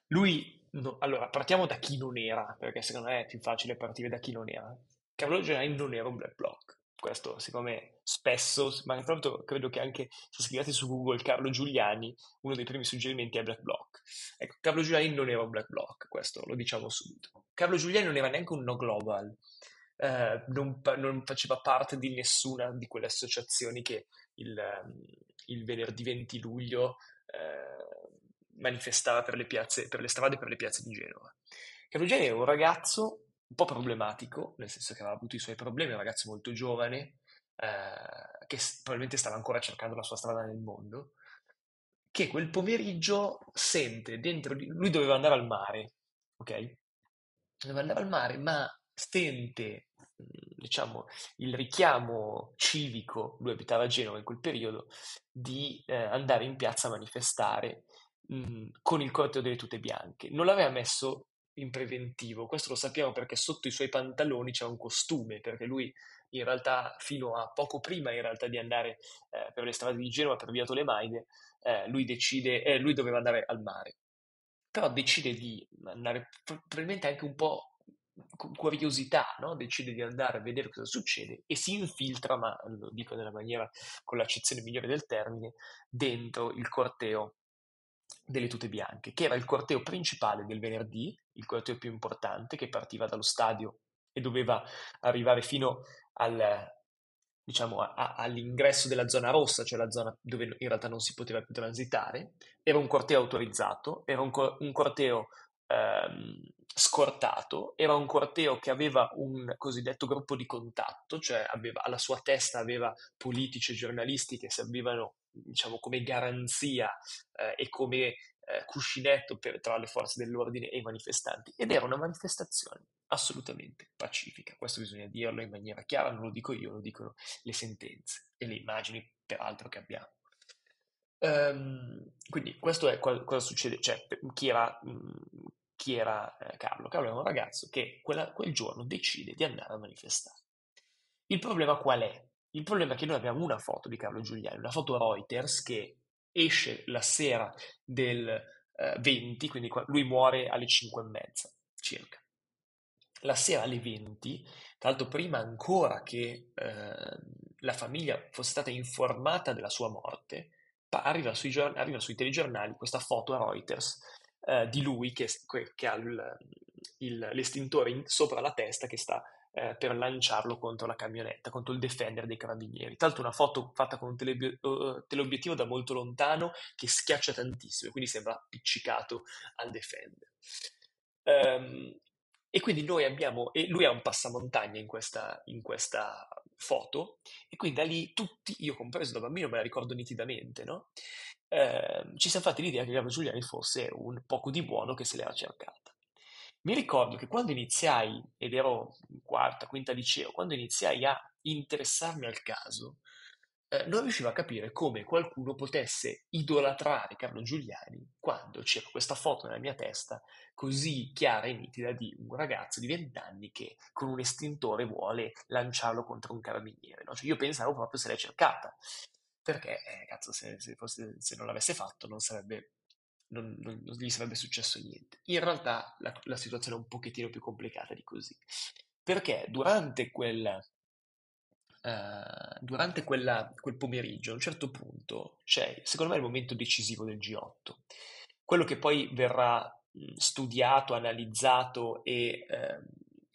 Lui, no, allora, partiamo da chi non era, perché secondo me è più facile partire da chi non era. Carlo Giuliani non era un black bloc. Questo, secondo me, spesso, ma tra l'altro credo che anche se scrivete su Google Carlo Giuliani, uno dei primi suggerimenti è black bloc. Ecco, Carlo Giuliani non era un black bloc, questo lo diciamo subito. Carlo Giuliani non era neanche un no global. Eh, non, non, faceva parte di nessuna di quelle associazioni che il, ehm, il venerdì 20 luglio eh, manifestava per le, piazze, per le strade e per le piazze di Genova. Carugeni era un ragazzo un po' problematico, nel senso che aveva avuto i suoi problemi, un ragazzo molto giovane, eh, che probabilmente stava ancora cercando la sua strada nel mondo, che quel pomeriggio sente dentro di lui doveva andare al mare, ok? Doveva andare al mare, ma sente diciamo, il richiamo civico, lui abitava a Genova in quel periodo, di eh, andare in piazza a manifestare mh, con il corteo delle tute bianche. Non l'aveva messo in preventivo, questo lo sappiamo perché sotto i suoi pantaloni c'è un costume, perché lui in realtà fino a poco prima di andare eh, per le strade di Genova, per via Tolemaide, eh, lui decide, eh, lui doveva andare al mare, però decide di andare probabilmente anche un po' curiosità, no? decide di andare a vedere cosa succede e si infiltra, ma lo dico nella maniera con l'accezione migliore del termine, dentro il corteo delle tute bianche, che era il corteo principale del venerdì, il corteo più importante che partiva dallo stadio e doveva arrivare fino al, diciamo, a, all'ingresso della zona rossa, cioè la zona dove in realtà non si poteva più transitare. Era un corteo autorizzato, era un, cor- un corteo ehm, scortato, era un corteo che aveva un cosiddetto gruppo di contatto, cioè aveva, alla sua testa aveva politici e giornalisti che servivano diciamo, come garanzia eh, e come eh, cuscinetto per, tra le forze dell'ordine e i manifestanti. Ed era una manifestazione assolutamente pacifica, questo bisogna dirlo in maniera chiara, non lo dico io, lo dicono le sentenze e le immagini peraltro che abbiamo. Um, quindi questo è qual- cosa succede, cioè chi era, mh, chi era eh, Carlo? Carlo è un ragazzo che quella, quel giorno decide di andare a manifestare. Il problema qual è? Il problema è che noi abbiamo una foto di Carlo Giuliani, una foto Reuters che esce la sera del eh, 20, quindi lui muore alle 5 e mezza circa. La sera alle 20, tra l'altro prima ancora che eh, la famiglia fosse stata informata della sua morte, arriva sui, arriva sui telegiornali questa foto a Reuters eh, di lui che, che ha il, il, l'estintore in, sopra la testa che sta eh, per lanciarlo contro la camionetta, contro il Defender dei carabinieri. Tra l'altro una foto fatta con un tele, uh, teleobiettivo da molto lontano che schiaccia tantissimo, quindi sembra appiccicato al Defender. Um, e quindi noi abbiamo, e lui ha un passamontagna in questa, in questa foto, e quindi da lì tutti, io compreso da bambino, me la ricordo nitidamente, no? Eh, ci siamo fatti l'idea che Gabriele Giuliani fosse un poco di buono che se l'era cercata. Mi ricordo che quando iniziai, ed ero in quarta, quinta liceo, quando iniziai a interessarmi al caso, eh, non riuscivo a capire come qualcuno potesse idolatrare Carlo Giuliani quando c'era questa foto nella mia testa così chiara e nitida di un ragazzo di 20 anni che con un estintore vuole lanciarlo contro un carabiniere. No? Cioè io pensavo proprio se l'è cercata, perché eh, cazzo, se, se, fosse, se, non l'avesse fatto non, sarebbe, non, non, non, gli sarebbe successo niente. In realtà la, la situazione è un pochettino più complicata di così, perché durante quel uh, durante quella, quel pomeriggio, a un certo punto, c'è, secondo me, il momento decisivo del G8. Quello che poi verrà studiato, analizzato e eh,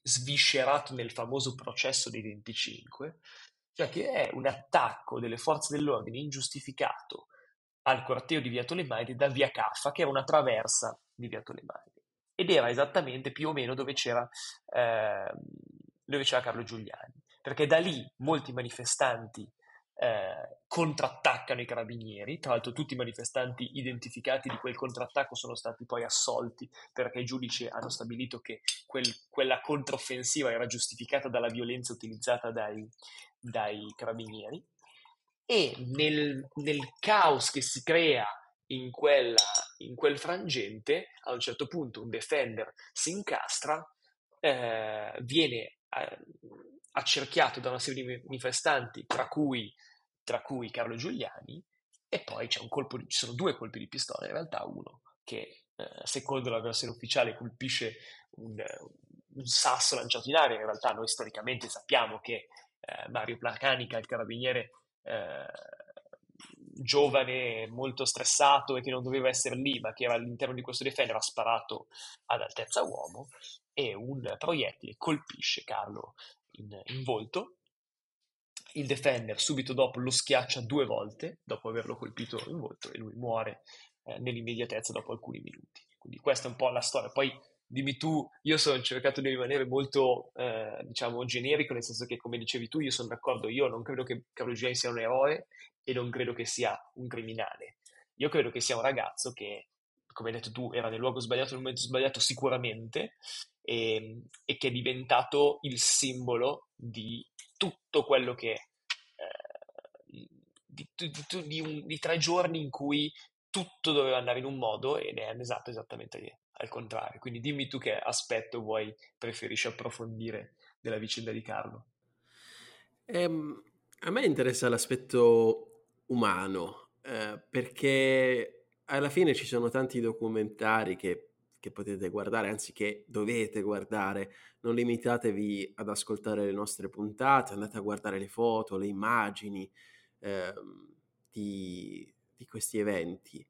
sviscerato nel famoso processo dei 25, cioè che è un attacco delle forze dell'ordine ingiustificato al corteo di Via Tolemaide da Via Caffa, che era una traversa di Via Tolemaide. Ed era esattamente più o meno dove c'era, eh, dove c'era Carlo Giuliani, perché da lì molti manifestanti eh, contrattaccano i carabinieri, tra l'altro tutti i manifestanti identificati di quel contrattacco sono stati poi assolti perché i giudici hanno stabilito che quel, quella controffensiva era giustificata dalla violenza utilizzata dai, dai carabinieri. E nel, nel, caos che si crea in, quella, in, quel frangente, a un certo punto un defender si incastra, eh, viene eh, accerchiato da una serie di manifestanti, tra cui, tra cui Carlo Giuliani, e poi c'è un colpo ci sono due colpi di pistola, in realtà uno che eh, secondo la versione ufficiale colpisce un, un, sasso lanciato in aria, in realtà noi storicamente sappiamo che eh, Mario Placanica, il carabiniere eh, giovane, molto stressato e che non doveva essere lì, ma che era all'interno di questo defender, ha sparato ad altezza uomo e un proiettile colpisce Carlo in, in volto. Il defender subito dopo lo schiaccia due volte dopo averlo colpito in volto e lui muore eh, nell'immediatezza dopo alcuni minuti. Quindi questa è un po' la storia. Poi dimmi tu, io sono cercato di rimanere molto, eh, diciamo, generico, nel senso che, come dicevi tu, io sono d'accordo, io non credo che Carlo Giuliani sia un eroe e non credo che sia un criminale. Io credo che sia un ragazzo che, come hai detto tu, era nel luogo sbagliato, nel momento sbagliato sicuramente, e, ehm, e che è diventato il simbolo di tutto quello che... Eh, di, di, di, un, di, tre giorni in cui tutto doveva andare in un modo ed è esatto esattamente al contrario. Quindi dimmi tu che aspetto vuoi, preferisci approfondire della vicenda di Carlo. Um, a me interessa l'aspetto umano, eh, perché alla fine ci sono tanti documentari che che potete guardare, anzi che dovete guardare. Non limitatevi ad ascoltare le nostre puntate, andate a guardare le foto, le immagini eh, di, di questi eventi,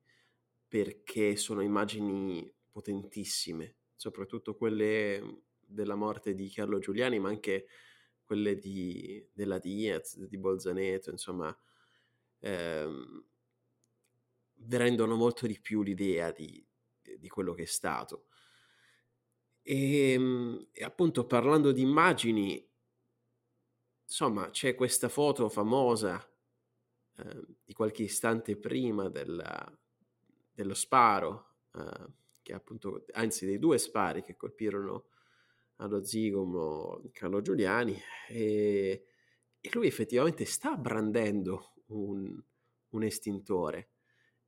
perché sono immagini potentissime, soprattutto quelle della morte di Carlo Giuliani, ma anche quelle di, della Diaz, di Bolzaneto, insomma, ehm, rendono molto di più l'idea di, di quello che è stato. E, ehm, e, appunto parlando di immagini, insomma, c'è questa foto famosa eh, di qualche istante prima della, dello sparo, eh, che appunto, anzi dei due spari che colpirono allo zigomo Carlo Giuliani, e, e lui effettivamente sta brandendo un, un estintore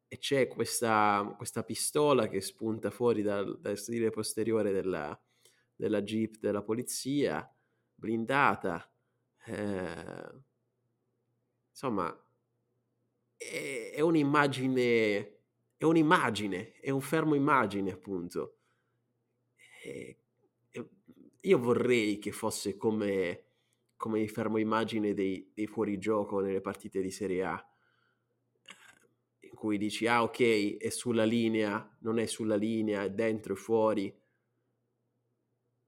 e c'è questa, questa, pistola che spunta fuori dal, dal sedile posteriore della, della, jeep della polizia, blindata. Eh, insomma, è, è, un'immagine, è un'immagine, è un fermo immagine appunto. E, io vorrei che fosse come, come il fermo immagine dei, dei fuorigioco nelle partite di Serie A cui dici ah ok è sulla linea, non è sulla linea, è dentro e fuori,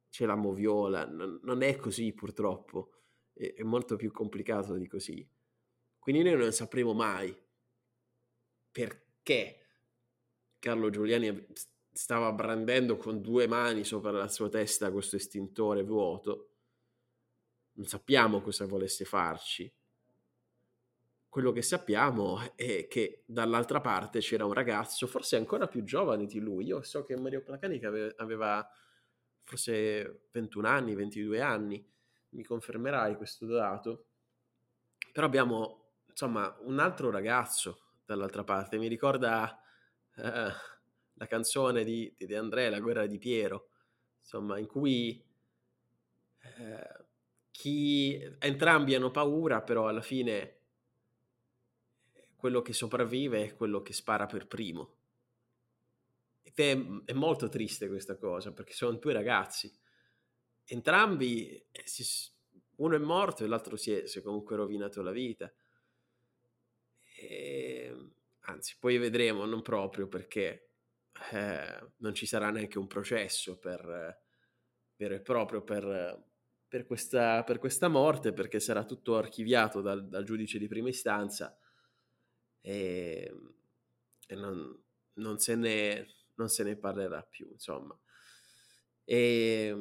c'è la moviola, non, non è così purtroppo, è, è, molto più complicato di così. Quindi noi non sapremo mai perché Carlo Giuliani stava brandendo con due mani sopra la sua testa questo estintore vuoto. Non sappiamo cosa volesse farci quello che sappiamo è che dall'altra parte c'era un ragazzo, forse ancora più giovane di lui. Io so che Mario Placanica aveva forse 21 anni, 22 anni, mi confermerai questo dato. Però abbiamo, insomma, un altro ragazzo dall'altra parte. Mi ricorda eh, la canzone di, di De André, La guerra di Piero, insomma, in cui eh, chi, entrambi hanno paura, però alla fine quello che sopravvive è quello che spara per primo. Ed è, è molto triste questa cosa, perché sono due ragazzi. Entrambi eh, uno è morto e l'altro si è, si è comunque rovinato la vita. E, anzi, poi vedremo, non proprio perché eh, non ci sarà neanche un processo per, vero e proprio per, per, questa, per, questa, morte, perché sarà tutto archiviato dal, dal giudice di prima istanza e, e non, non, se ne, non, se ne, parlerà più, insomma. E,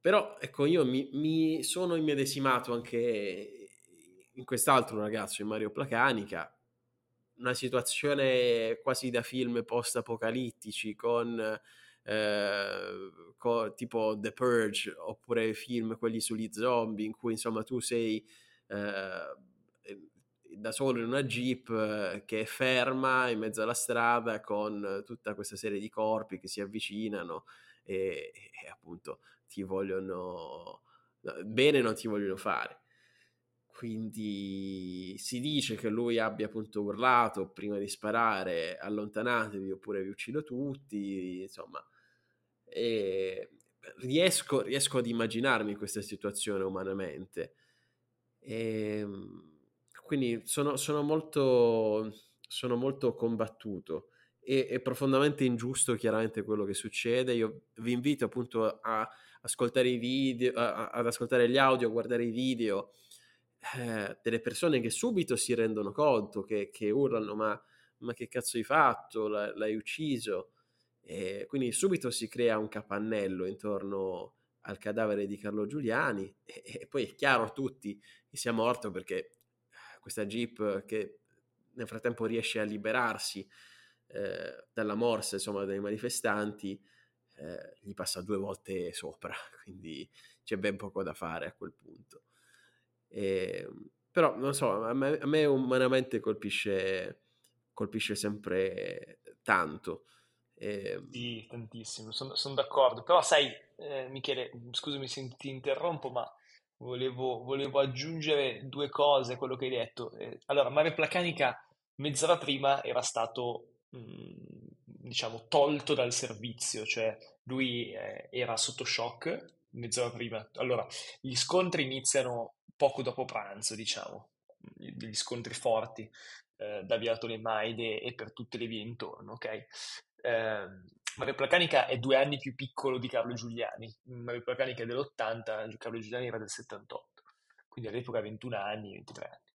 però, ecco, io mi, mi sono immedesimato anche in quest'altro ragazzo, in Mario Placanica, una situazione quasi da film post-apocalittici con, eh, con, tipo The Purge oppure film quelli sugli zombie in cui insomma tu sei eh, da solo in una jeep eh, che è ferma in mezzo alla strada con tutta questa serie di corpi che si avvicinano e, e appunto ti vogliono bene non ti vogliono fare quindi si dice che lui abbia appunto urlato prima di sparare allontanatevi oppure vi uccido tutti, insomma. Riesco, riesco ad immaginarmi questa situazione umanamente. E ehm, quindi sono, sono, molto, sono molto combattuto. E, è profondamente ingiusto chiaramente quello che succede. Io vi invito appunto a ascoltare i video, a, ad ascoltare gli audio, a guardare i video eh, delle persone che subito si rendono conto, che, che urlano ma, ma, che cazzo hai fatto, l'hai ucciso. E quindi subito si crea un capannello intorno al cadavere di Carlo Giuliani e, e poi è chiaro a tutti che sia morto perché questa jeep che nel frattempo riesce a liberarsi eh, dalla morsa insomma dei manifestanti eh, gli passa due volte sopra quindi c'è ben poco da fare a quel punto e, ehm, però non so, a me, a me umanamente colpisce, colpisce sempre tanto. E... Ehm sì, tantissimo, sono, sono d'accordo. Però sai, eh, Michele, scusami se ti interrompo, ma volevo, volevo, aggiungere due cose a quello che hai detto. Eh, allora, Mare Placanica mezz'ora prima era stato, mh, mm, diciamo, tolto dal servizio, cioè lui eh, era sotto shock mezz'ora prima. Allora, gli scontri iniziano poco dopo pranzo, diciamo, degli scontri forti eh, da Via Tolemaide e per tutte le vie intorno, ok? Eh, Mario Placanica è due anni più piccolo di Carlo Giuliani, Mario Placanica è dell'80, Carlo Giuliani era del 78, quindi all'epoca 21 anni, 23 anni.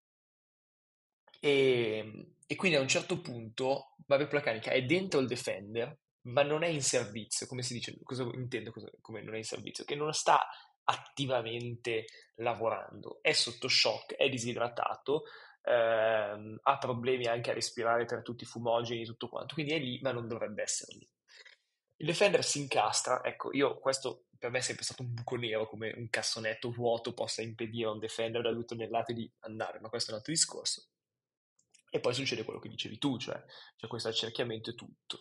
E, e quindi a un certo punto Mario Placanica è dentro il Defender, ma non è in servizio, come si dice, cosa intendo cosa, come non è in servizio? Che non sta attivamente lavorando, è sotto shock, è disidratato, ehm, ha problemi anche a respirare per tutti i fumogeni e tutto quanto, quindi è lì ma non dovrebbe essere lì. Il Defender si incastra, ecco, io questo per me è sempre stato un buco nero, come un cassonetto vuoto possa impedire a un Defender da due tonnellate di andare, ma questo è un altro discorso. E poi succede quello che dicevi tu, cioè c'è questo accerchiamento e tutto.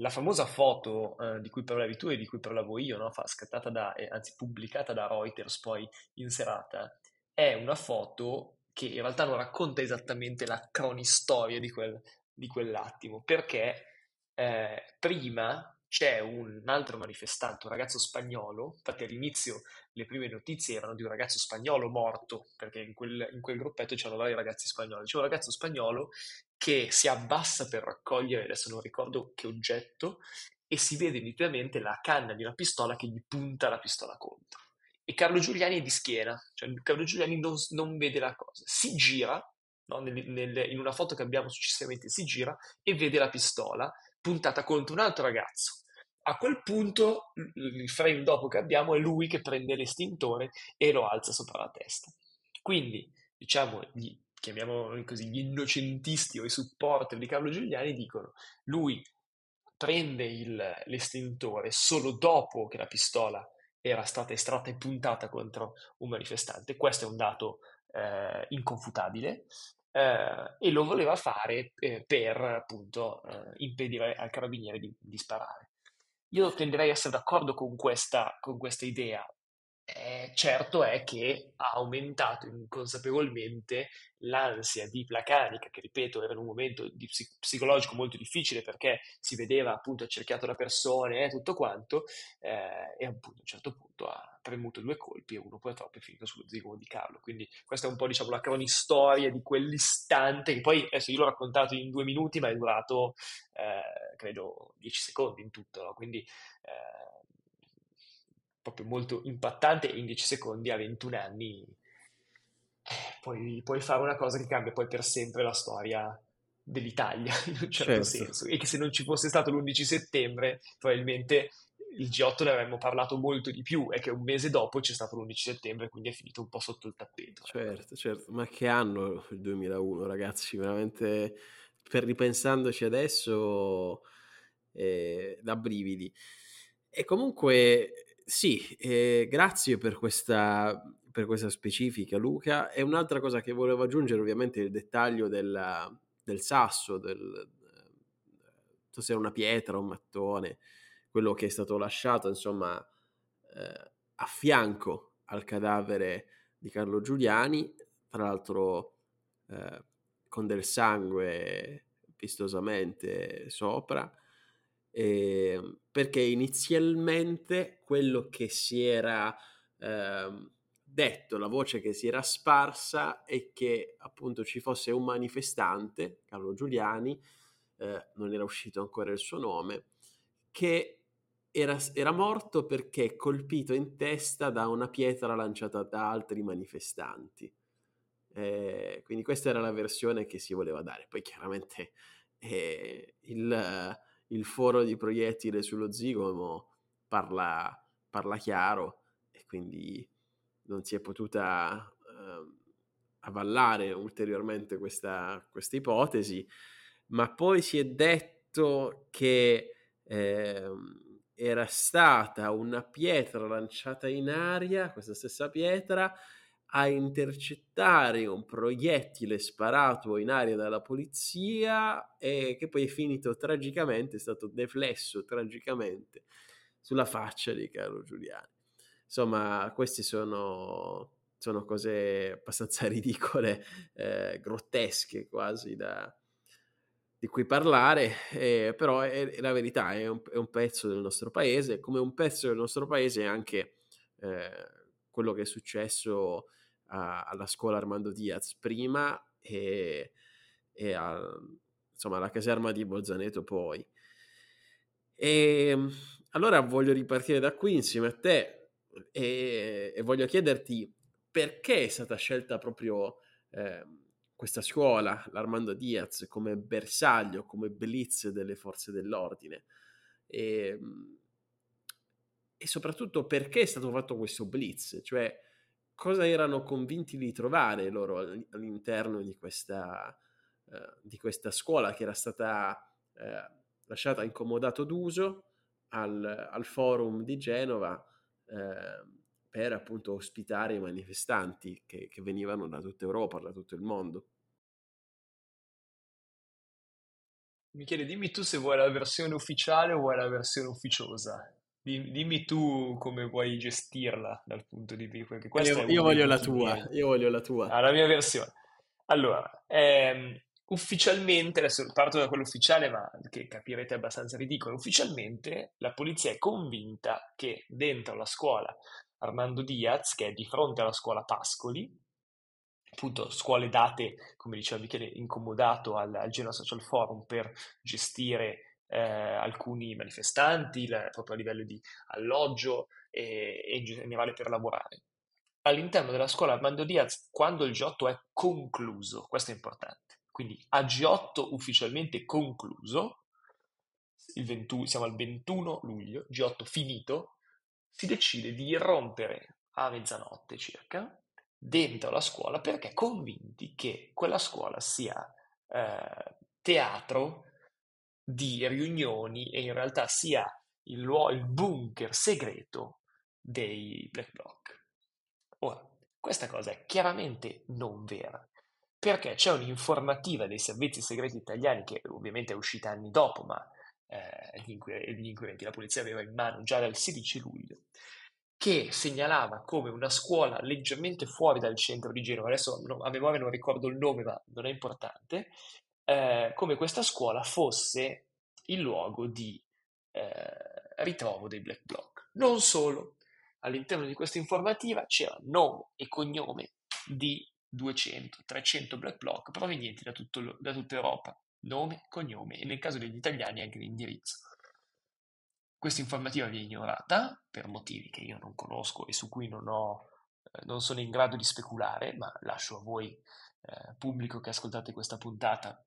La famosa foto eh, di cui parlavi tu e di cui parlavo io, no? scattata da, eh, anzi pubblicata da Reuters poi in serata, è una foto che in realtà non racconta esattamente la cronistoria di, quel, di quell'attimo, perché eh, prima c'è un altro manifestante, un ragazzo spagnolo, infatti all'inizio le prime notizie erano di un ragazzo spagnolo morto, perché in quel, in quel gruppetto c'erano vari ragazzi spagnoli, c'è un ragazzo spagnolo che si abbassa per raccogliere, adesso non ricordo che oggetto, e si vede nitidamente la canna di una pistola che gli punta la pistola contro. E Carlo Giuliani è di schiena, cioè Carlo Giuliani non, non vede la cosa, si gira, no? nel, nel, in una foto che abbiamo successivamente si gira e vede la pistola puntata contro un altro ragazzo. A quel punto, il frame dopo che abbiamo è lui che prende l'estintore e lo alza sopra la testa. Quindi, diciamo, gli, chiamiamoli così, gli innocentisti o i supporter di Carlo Giuliani dicono lui prende il, l'estintore solo dopo che la pistola era stata estratta e puntata contro un manifestante. Questo è un dato eh, inconfutabile eh, e lo voleva fare eh, per appunto eh, impedire al carabiniere di, di, sparare. Io tenderei a essere d'accordo con questa, con questa idea, eh, certo è che ha aumentato inconsapevolmente l'ansia di Placanica, che ripeto era in un momento di psic- psicologico molto difficile perché si vedeva appunto accerchiato da persone e tutto quanto, eh, e appunto a un certo punto ha premuto due colpi e uno purtroppo è finito sullo zigomo di Carlo. Quindi questa è un po' diciamo la cronistoria di quell'istante che poi adesso io l'ho raccontato in due minuti ma è durato eh, credo dieci secondi in tutto, no? quindi eh, proprio molto impattante e in 10 secondi a 21 anni eh, puoi, puoi, fare una cosa che cambia poi per sempre la storia dell'Italia in un certo certo. senso e che se non ci fosse stato l'11 settembre probabilmente il G8 ne avremmo parlato molto di più e che un mese dopo c'è stato l'11 settembre quindi è finito un po' sotto il tappeto certo certo ma che anno il 2001 ragazzi veramente per ripensandoci adesso eh, da brividi e comunque sì, eh, grazie per questa, per questa specifica Luca. E un'altra cosa che volevo aggiungere ovviamente il dettaglio della, del sasso, del, so se è una pietra, un mattone, quello che è stato lasciato insomma eh, a fianco al cadavere di Carlo Giuliani, tra l'altro eh, con del sangue vistosamente sopra eh, perché inizialmente quello che si era eh, detto, la voce che si era sparsa è che appunto ci fosse un manifestante, Carlo Giuliani, eh, non era uscito ancora il suo nome, che era, era, morto perché colpito in testa da una pietra lanciata da altri manifestanti. Eh, quindi questa era la versione che si voleva dare. Poi chiaramente eh, il, il foro di proiettile sullo zigomo parla, parla chiaro e quindi non si è potuta eh, avallare ulteriormente questa, questa, ipotesi, ma poi si è detto che eh, era stata una pietra lanciata in aria, questa stessa pietra, a intercettare un proiettile sparato in aria dalla polizia e che poi è finito tragicamente, è stato deflesso tragicamente sulla faccia di Carlo Giuliani. Insomma, queste sono, sono cose abbastanza ridicole, eh, grottesche quasi da, di cui parlare, eh, però è, è, la verità, è un, è un, pezzo del nostro paese, come un pezzo del nostro paese è anche eh, quello che è successo a, alla scuola Armando Diaz prima e, e a, insomma, alla caserma di Bolzaneto poi. E ehm, allora voglio ripartire da qui insieme a te e, e voglio chiederti perché è stata scelta proprio eh, questa scuola, l'Armando Diaz, come bersaglio, come blitz delle forze dell'ordine. E, ehm, e soprattutto perché è stato fatto questo blitz, cioè cosa erano convinti di trovare loro all'interno di questa, eh, di questa scuola che era stata eh, lasciata in comodato d'uso al, al forum di Genova eh, per appunto ospitare i manifestanti che, che venivano da tutta Europa, da tutto il mondo. Michele, dimmi tu se vuoi la versione ufficiale o vuoi la versione ufficiosa. Dimmi tu come vuoi gestirla dal punto di vista. Io, io voglio la tua, io voglio la tua. Ah, la mia versione. Allora, ehm, ufficialmente, adesso parto da quello ufficiale, ma che capirete abbastanza ridicolo. Ufficialmente la polizia è convinta che dentro la scuola Armando Diaz, che è di fronte alla scuola Pascoli, appunto scuole date, come diceva Michele, incomodato al, al Genoa Social Forum per gestire eh, alcuni manifestanti, la, proprio a livello di alloggio e, e in generale per lavorare. All'interno della scuola Armando Diaz, quando il G8 è concluso, questo è importante, quindi a G8 ufficialmente concluso, 21, siamo al 21 luglio, G8 finito, si decide di irrompere a mezzanotte circa dentro la scuola perché convinti che quella scuola sia eh, teatro di riunioni e in realtà sia il, luogo, il bunker segreto dei Black Bloc. Ora, questa cosa è chiaramente non vera, perché c'è un'informativa dei servizi segreti italiani che ovviamente è uscita anni dopo, ma eh, gli, inquirenti, la polizia aveva in mano già dal 16 luglio, che segnalava come una scuola leggermente fuori dal centro di Genova, adesso no, a memoria non ricordo il nome, ma non è importante, eh, come questa scuola fosse il luogo di eh, ritrovo dei black bloc. Non solo, all'interno di questa informativa c'era nome e cognome di 200-300 black bloc provenienti da, tutto, da tutta Europa, nome, cognome e nel caso degli italiani anche l'indirizzo. Questa informativa viene ignorata per motivi che io non conosco e su cui non, ho, eh, non sono in grado di speculare, ma lascio a voi, eh, pubblico che ascoltate questa puntata,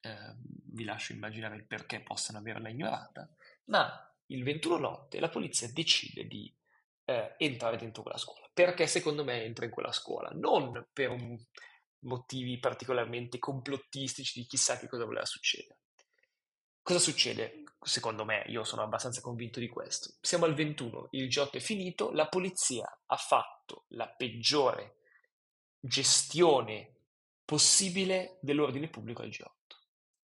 eh, vi lascio immaginare il perché possano averla ignorata, ma il 21 notte la polizia decide di eh, entrare dentro quella scuola. Perché secondo me entra in quella scuola? Non per un, motivi particolarmente complottistici di chissà che cosa voleva succedere. Cosa succede? Secondo me, io sono abbastanza convinto di questo. Siamo al 21, il G8 è finito, la polizia ha fatto la peggiore gestione possibile dell'ordine pubblico al G8.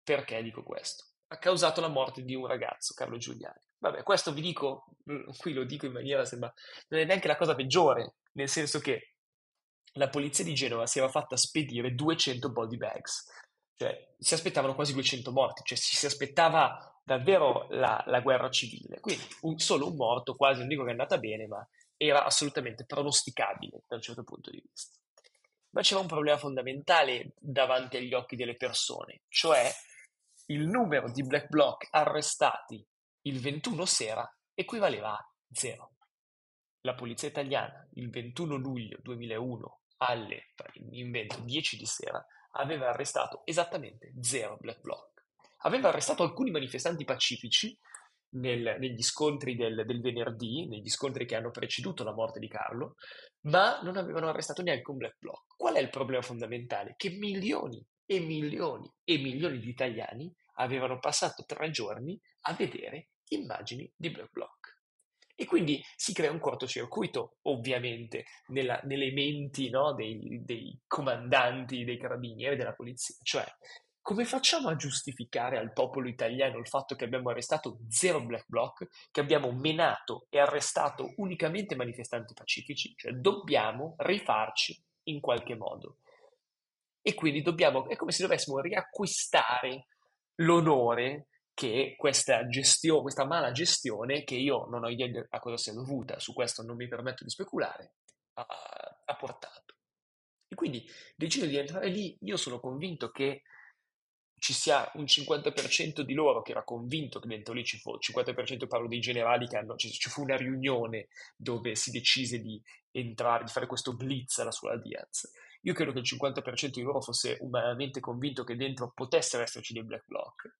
Perché dico questo? Ha causato la morte di un ragazzo, Carlo Giuliani. Vabbè, questo vi dico, qui lo dico in maniera sembra, non è neanche la cosa peggiore, nel senso che la polizia di Genova si era fatta spedire 200 body bags, cioè si aspettavano quasi 200 morti, cioè si, si aspettava davvero la, la guerra civile. Quindi un, solo un morto, quasi non dico che è andata bene, ma era assolutamente pronosticabile da un certo punto di vista. Ma c'era un problema fondamentale davanti agli occhi delle persone, cioè il numero di black bloc arrestati il 21 sera equivaleva a zero. La polizia italiana il 21 luglio 2001 alle, invento, 10 di sera, aveva arrestato esattamente zero black bloc. Aveva arrestato alcuni manifestanti pacifici nel, negli scontri del, del, venerdì, negli scontri che hanno preceduto la morte di Carlo, ma non avevano arrestato neanche un black bloc. Qual è il problema fondamentale? Che milioni e milioni e milioni di italiani avevano passato tre giorni a vedere immagini di black bloc. E quindi si crea un cortocircuito, ovviamente, nella, nelle menti no, dei, dei comandanti, dei carabinieri, della polizia. Cioè, come facciamo a giustificare al popolo italiano il fatto che abbiamo arrestato zero black bloc, che abbiamo menato e arrestato unicamente manifestanti pacifici? Cioè, dobbiamo rifarci in qualche modo. E quindi dobbiamo, è come se dovessimo riacquistare l'onore che questa gestione, questa mala gestione, che io non ho idea a cosa sia dovuta, su questo non mi permetto di speculare, ha, ha portato. E quindi decido di entrare lì, io sono convinto che ci sia un 50% di loro che era convinto che dentro lì ci fosse, 50% parlo dei generali che hanno, ci, ci, fu una riunione dove si decise di entrare, di fare questo blitz alla scuola Diaz. Io credo che il 50% di loro fosse umanamente convinto che dentro potessero esserci dei black bloc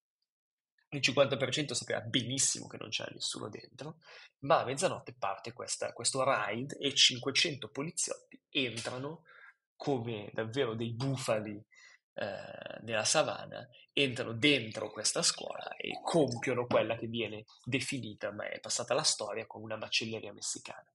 il 50% sapeva benissimo che non c'era nessuno dentro, ma a mezzanotte parte questa, questo raid e 500 poliziotti entrano come davvero dei bufali eh, nella savana, entrano dentro questa scuola e compiono quella che viene definita, ma è passata la storia, come una macelleria messicana.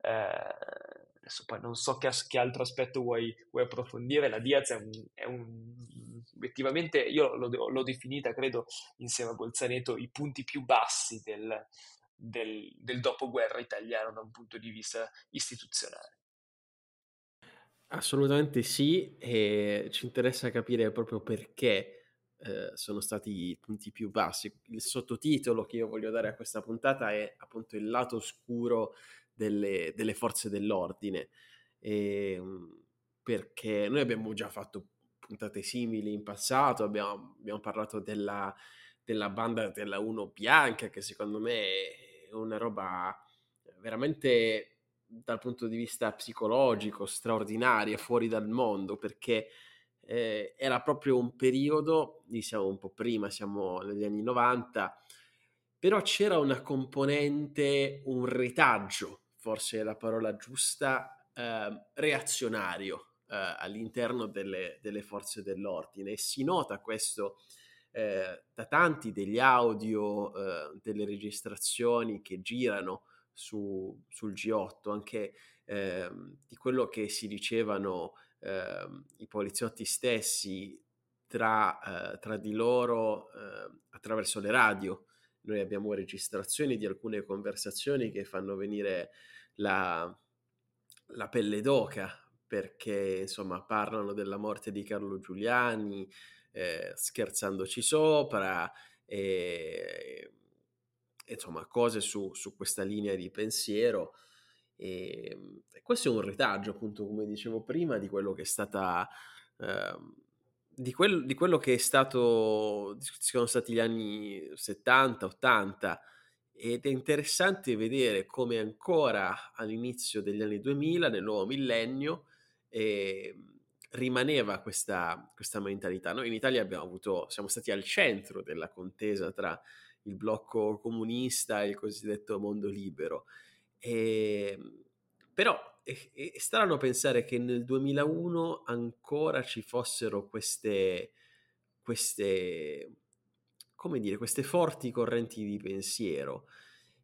Eh, adesso poi non so che, che altro aspetto vuoi, vuoi, approfondire, la Diaz è un, è un obiettivamente, io l'ho, l'ho, definita, credo, insieme a Bolzaneto, i punti più bassi del, del, del dopoguerra italiano da un punto di vista istituzionale. Assolutamente sì, e ci interessa capire proprio perché eh, sono stati i punti più bassi. Il sottotitolo che io voglio dare a questa puntata è appunto il lato oscuro delle, delle forze dell'ordine, e, ehm, perché noi abbiamo già fatto puntate simili in passato, abbiamo, abbiamo parlato della, della, banda della 1 bianca, che secondo me è una roba veramente dal punto di vista psicologico straordinaria, fuori dal mondo, perché eh, era proprio un periodo, lì siamo un po' prima, siamo negli anni 90, però c'era una componente, un retaggio, forse è la parola giusta, eh, reazionario eh, all'interno delle, delle, forze dell'ordine. E si nota questo eh, da tanti degli audio, eh, delle registrazioni che girano su, sul G8, anche ehm, di quello che si dicevano ehm, i poliziotti stessi tra, eh, tra di loro eh, attraverso le radio noi abbiamo registrazioni di alcune conversazioni che fanno venire la, la pelle d'oca perché insomma parlano della morte di Carlo Giuliani eh, scherzandoci sopra e, insomma cose su, su, questa linea di pensiero. E, e, questo è un retaggio appunto come dicevo prima di quello che è stata eh, di, quel, di, quello che è stato sono stati gli anni 70 80 ed è interessante vedere come ancora all'inizio degli anni 2000, nel nuovo millennio, eh, rimaneva questa, questa, mentalità. Noi in Italia abbiamo avuto, siamo stati al centro della contesa tra il blocco comunista e il cosiddetto mondo libero. E, ehm, però è, è strano pensare che nel 2001 ancora ci fossero queste, queste come dire, queste forti correnti di pensiero.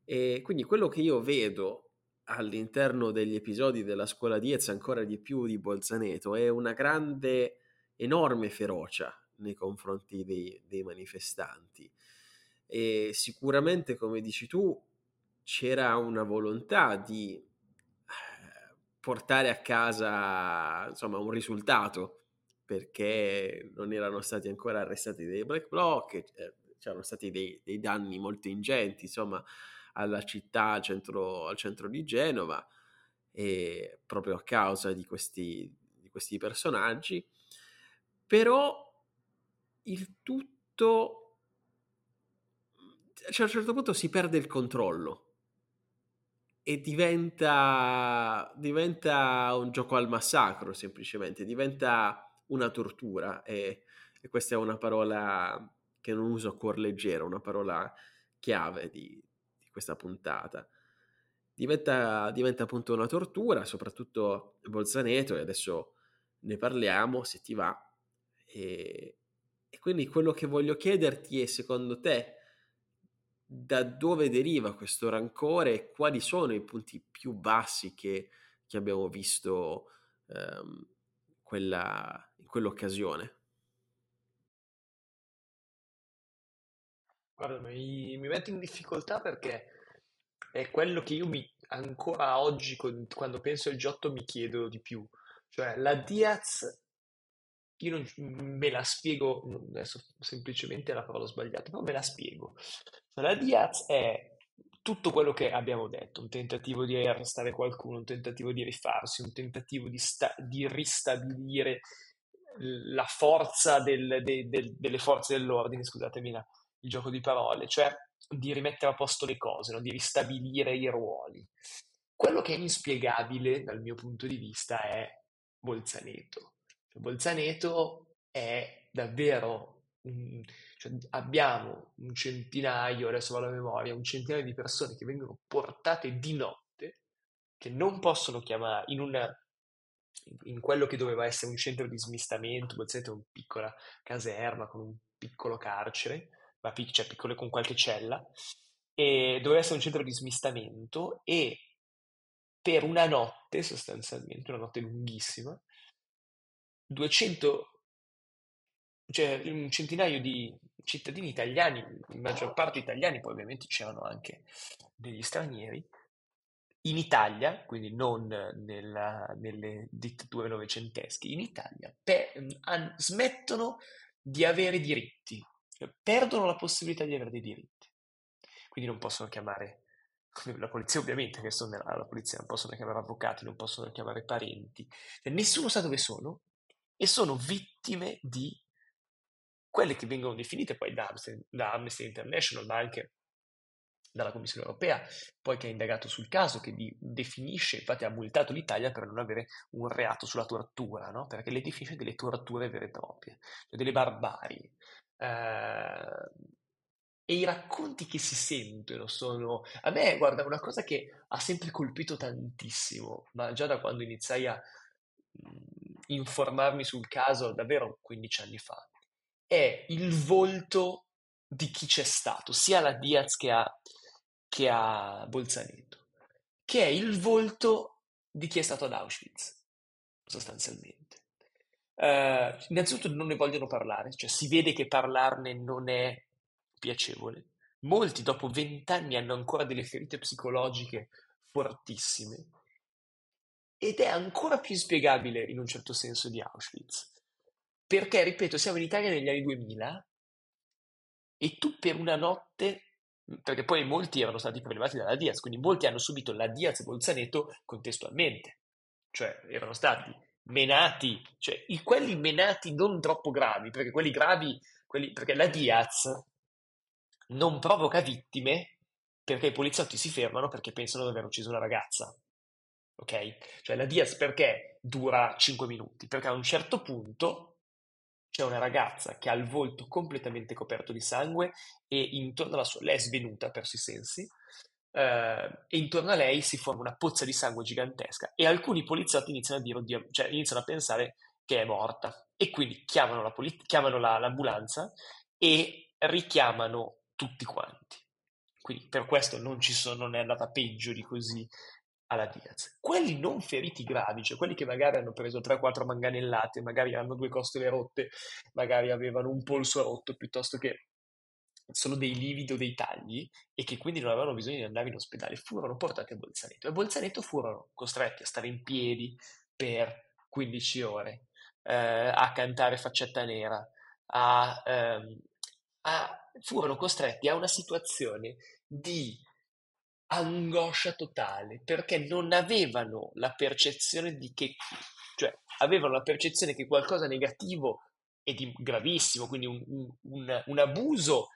E quindi quello che io vedo all'interno degli episodi della scuola Diez, ancora di più di Bolzaneto, è una grande, enorme ferocia nei confronti dei, dei manifestanti. E sicuramente, come dici tu, c'era una volontà di portare a casa insomma un risultato perché non erano stati ancora arrestati dei black bloc eh, c'erano stati dei, dei danni molto ingenti, insomma, alla città, al centro, al centro di Genova, e proprio a causa di questi, di questi personaggi. Però il tutto, cioè a un certo punto si perde il controllo e diventa, diventa un gioco al massacro semplicemente, diventa una tortura e, e questa è una parola che non uso a cuor leggero, una parola chiave di, di questa puntata. Diventa, diventa, appunto una tortura, soprattutto Bolzaneto, e adesso ne parliamo se ti va. E, e quindi quello che voglio chiederti è, secondo te, da dove deriva questo rancore e quali sono i punti più bassi che, che abbiamo visto um, quella, in quell'occasione? Guarda, mi, mi metto in difficoltà perché è quello che io mi, ancora oggi, quando penso al Giotto, mi chiedo di più. Cioè, la Diaz, io non, me la spiego, adesso semplicemente la parola sbagliata, però me la spiego. La Diaz è tutto quello che abbiamo detto, un tentativo di arrestare qualcuno, un tentativo di rifarsi, un tentativo di, sta- di ristabilire la forza del, de, de, delle forze dell'ordine, scusatemi la, il gioco di parole, cioè di rimettere a posto le cose, no? di ristabilire i ruoli. Quello che è inspiegabile dal mio punto di vista è Bolzaneto. Cioè, Bolzaneto è davvero un, cioè, abbiamo un centinaio, adesso vado a memoria, un centinaio di persone che vengono portate di notte, che non possono chiamare in una in quello che doveva essere un centro di smistamento, è una piccola caserma con un piccolo carcere, ma pic- cioè piccole con qualche cella, e doveva essere un centro di smistamento e per una notte, sostanzialmente, una notte lunghissima, 200, cioè un centinaio di cittadini italiani, in maggior parte italiani, poi ovviamente c'erano anche degli stranieri, in Italia, quindi non nella, nelle dittature novecentesche, in Italia, per, an, smettono di avere diritti, cioè, perdono la possibilità di avere dei diritti. Quindi non possono chiamare la polizia, ovviamente, che sono nella polizia, non possono chiamare avvocati, non possono chiamare parenti, cioè, nessuno sa dove sono e sono vittime di quelle che vengono definite poi da Amnesty, da Amnesty International, ma anche dalla Commissione europea, poi che ha indagato sul caso, che definisce, infatti ha multato l'Italia per non avere un reato sulla tortura, no? perché le definisce delle torture vere e proprie, cioè delle barbarie. Eh, e i racconti che si sentono sono... A me, guarda, una cosa che ha sempre colpito tantissimo, ma già da quando iniziai a mh, informarmi sul caso, davvero 15 anni fa, è il volto di chi c'è stato, sia la Diaz che a, che a Bolzaneto, che è il volto di chi è stato ad Auschwitz, sostanzialmente. Uh, innanzitutto non ne vogliono parlare, cioè si vede che parlarne non è piacevole. Molti dopo vent'anni hanno ancora delle ferite psicologiche fortissime ed è ancora più inspiegabile in un certo senso di Auschwitz. Perché, ripeto, siamo in Italia negli anni 2000 e tu per una notte, perché poi molti erano stati prelevati dalla Diaz, quindi molti hanno subito la Diaz Bolzaneto contestualmente, cioè erano stati menati, cioè i, quelli menati non troppo gravi, perché quelli gravi, quelli, perché la Diaz non provoca vittime perché i poliziotti si fermano perché pensano di aver ucciso una ragazza. Ok? Cioè la Diaz perché dura 5 minuti? Perché a un certo punto c'è una ragazza che ha il volto completamente coperto di sangue e intorno alla sua... lei è svenuta, perso i sensi, eh, e intorno a lei si forma una pozza di sangue gigantesca e alcuni poliziotti iniziano a dire, oddio, cioè iniziano a pensare che è morta e quindi chiamano, la polit- chiamano la, l'ambulanza e richiamano tutti quanti. Quindi per questo non, sono, non è andata peggio di così alla Diaz. Quelli non feriti gravi, cioè quelli che magari hanno preso 3-4 manganellate, magari hanno due costole rotte, magari avevano un polso rotto, piuttosto che solo dei lividi o dei tagli e che quindi non avevano bisogno di andare in ospedale, furono portati a Bolzaneto e a Bolzaneto furono costretti a stare in piedi per 15 ore, eh, a cantare faccetta nera, a, ehm, a, furono costretti a una situazione di angoscia totale perché non avevano la percezione di che, cioè avevano la percezione che qualcosa negativo e di gravissimo, quindi un, un, un abuso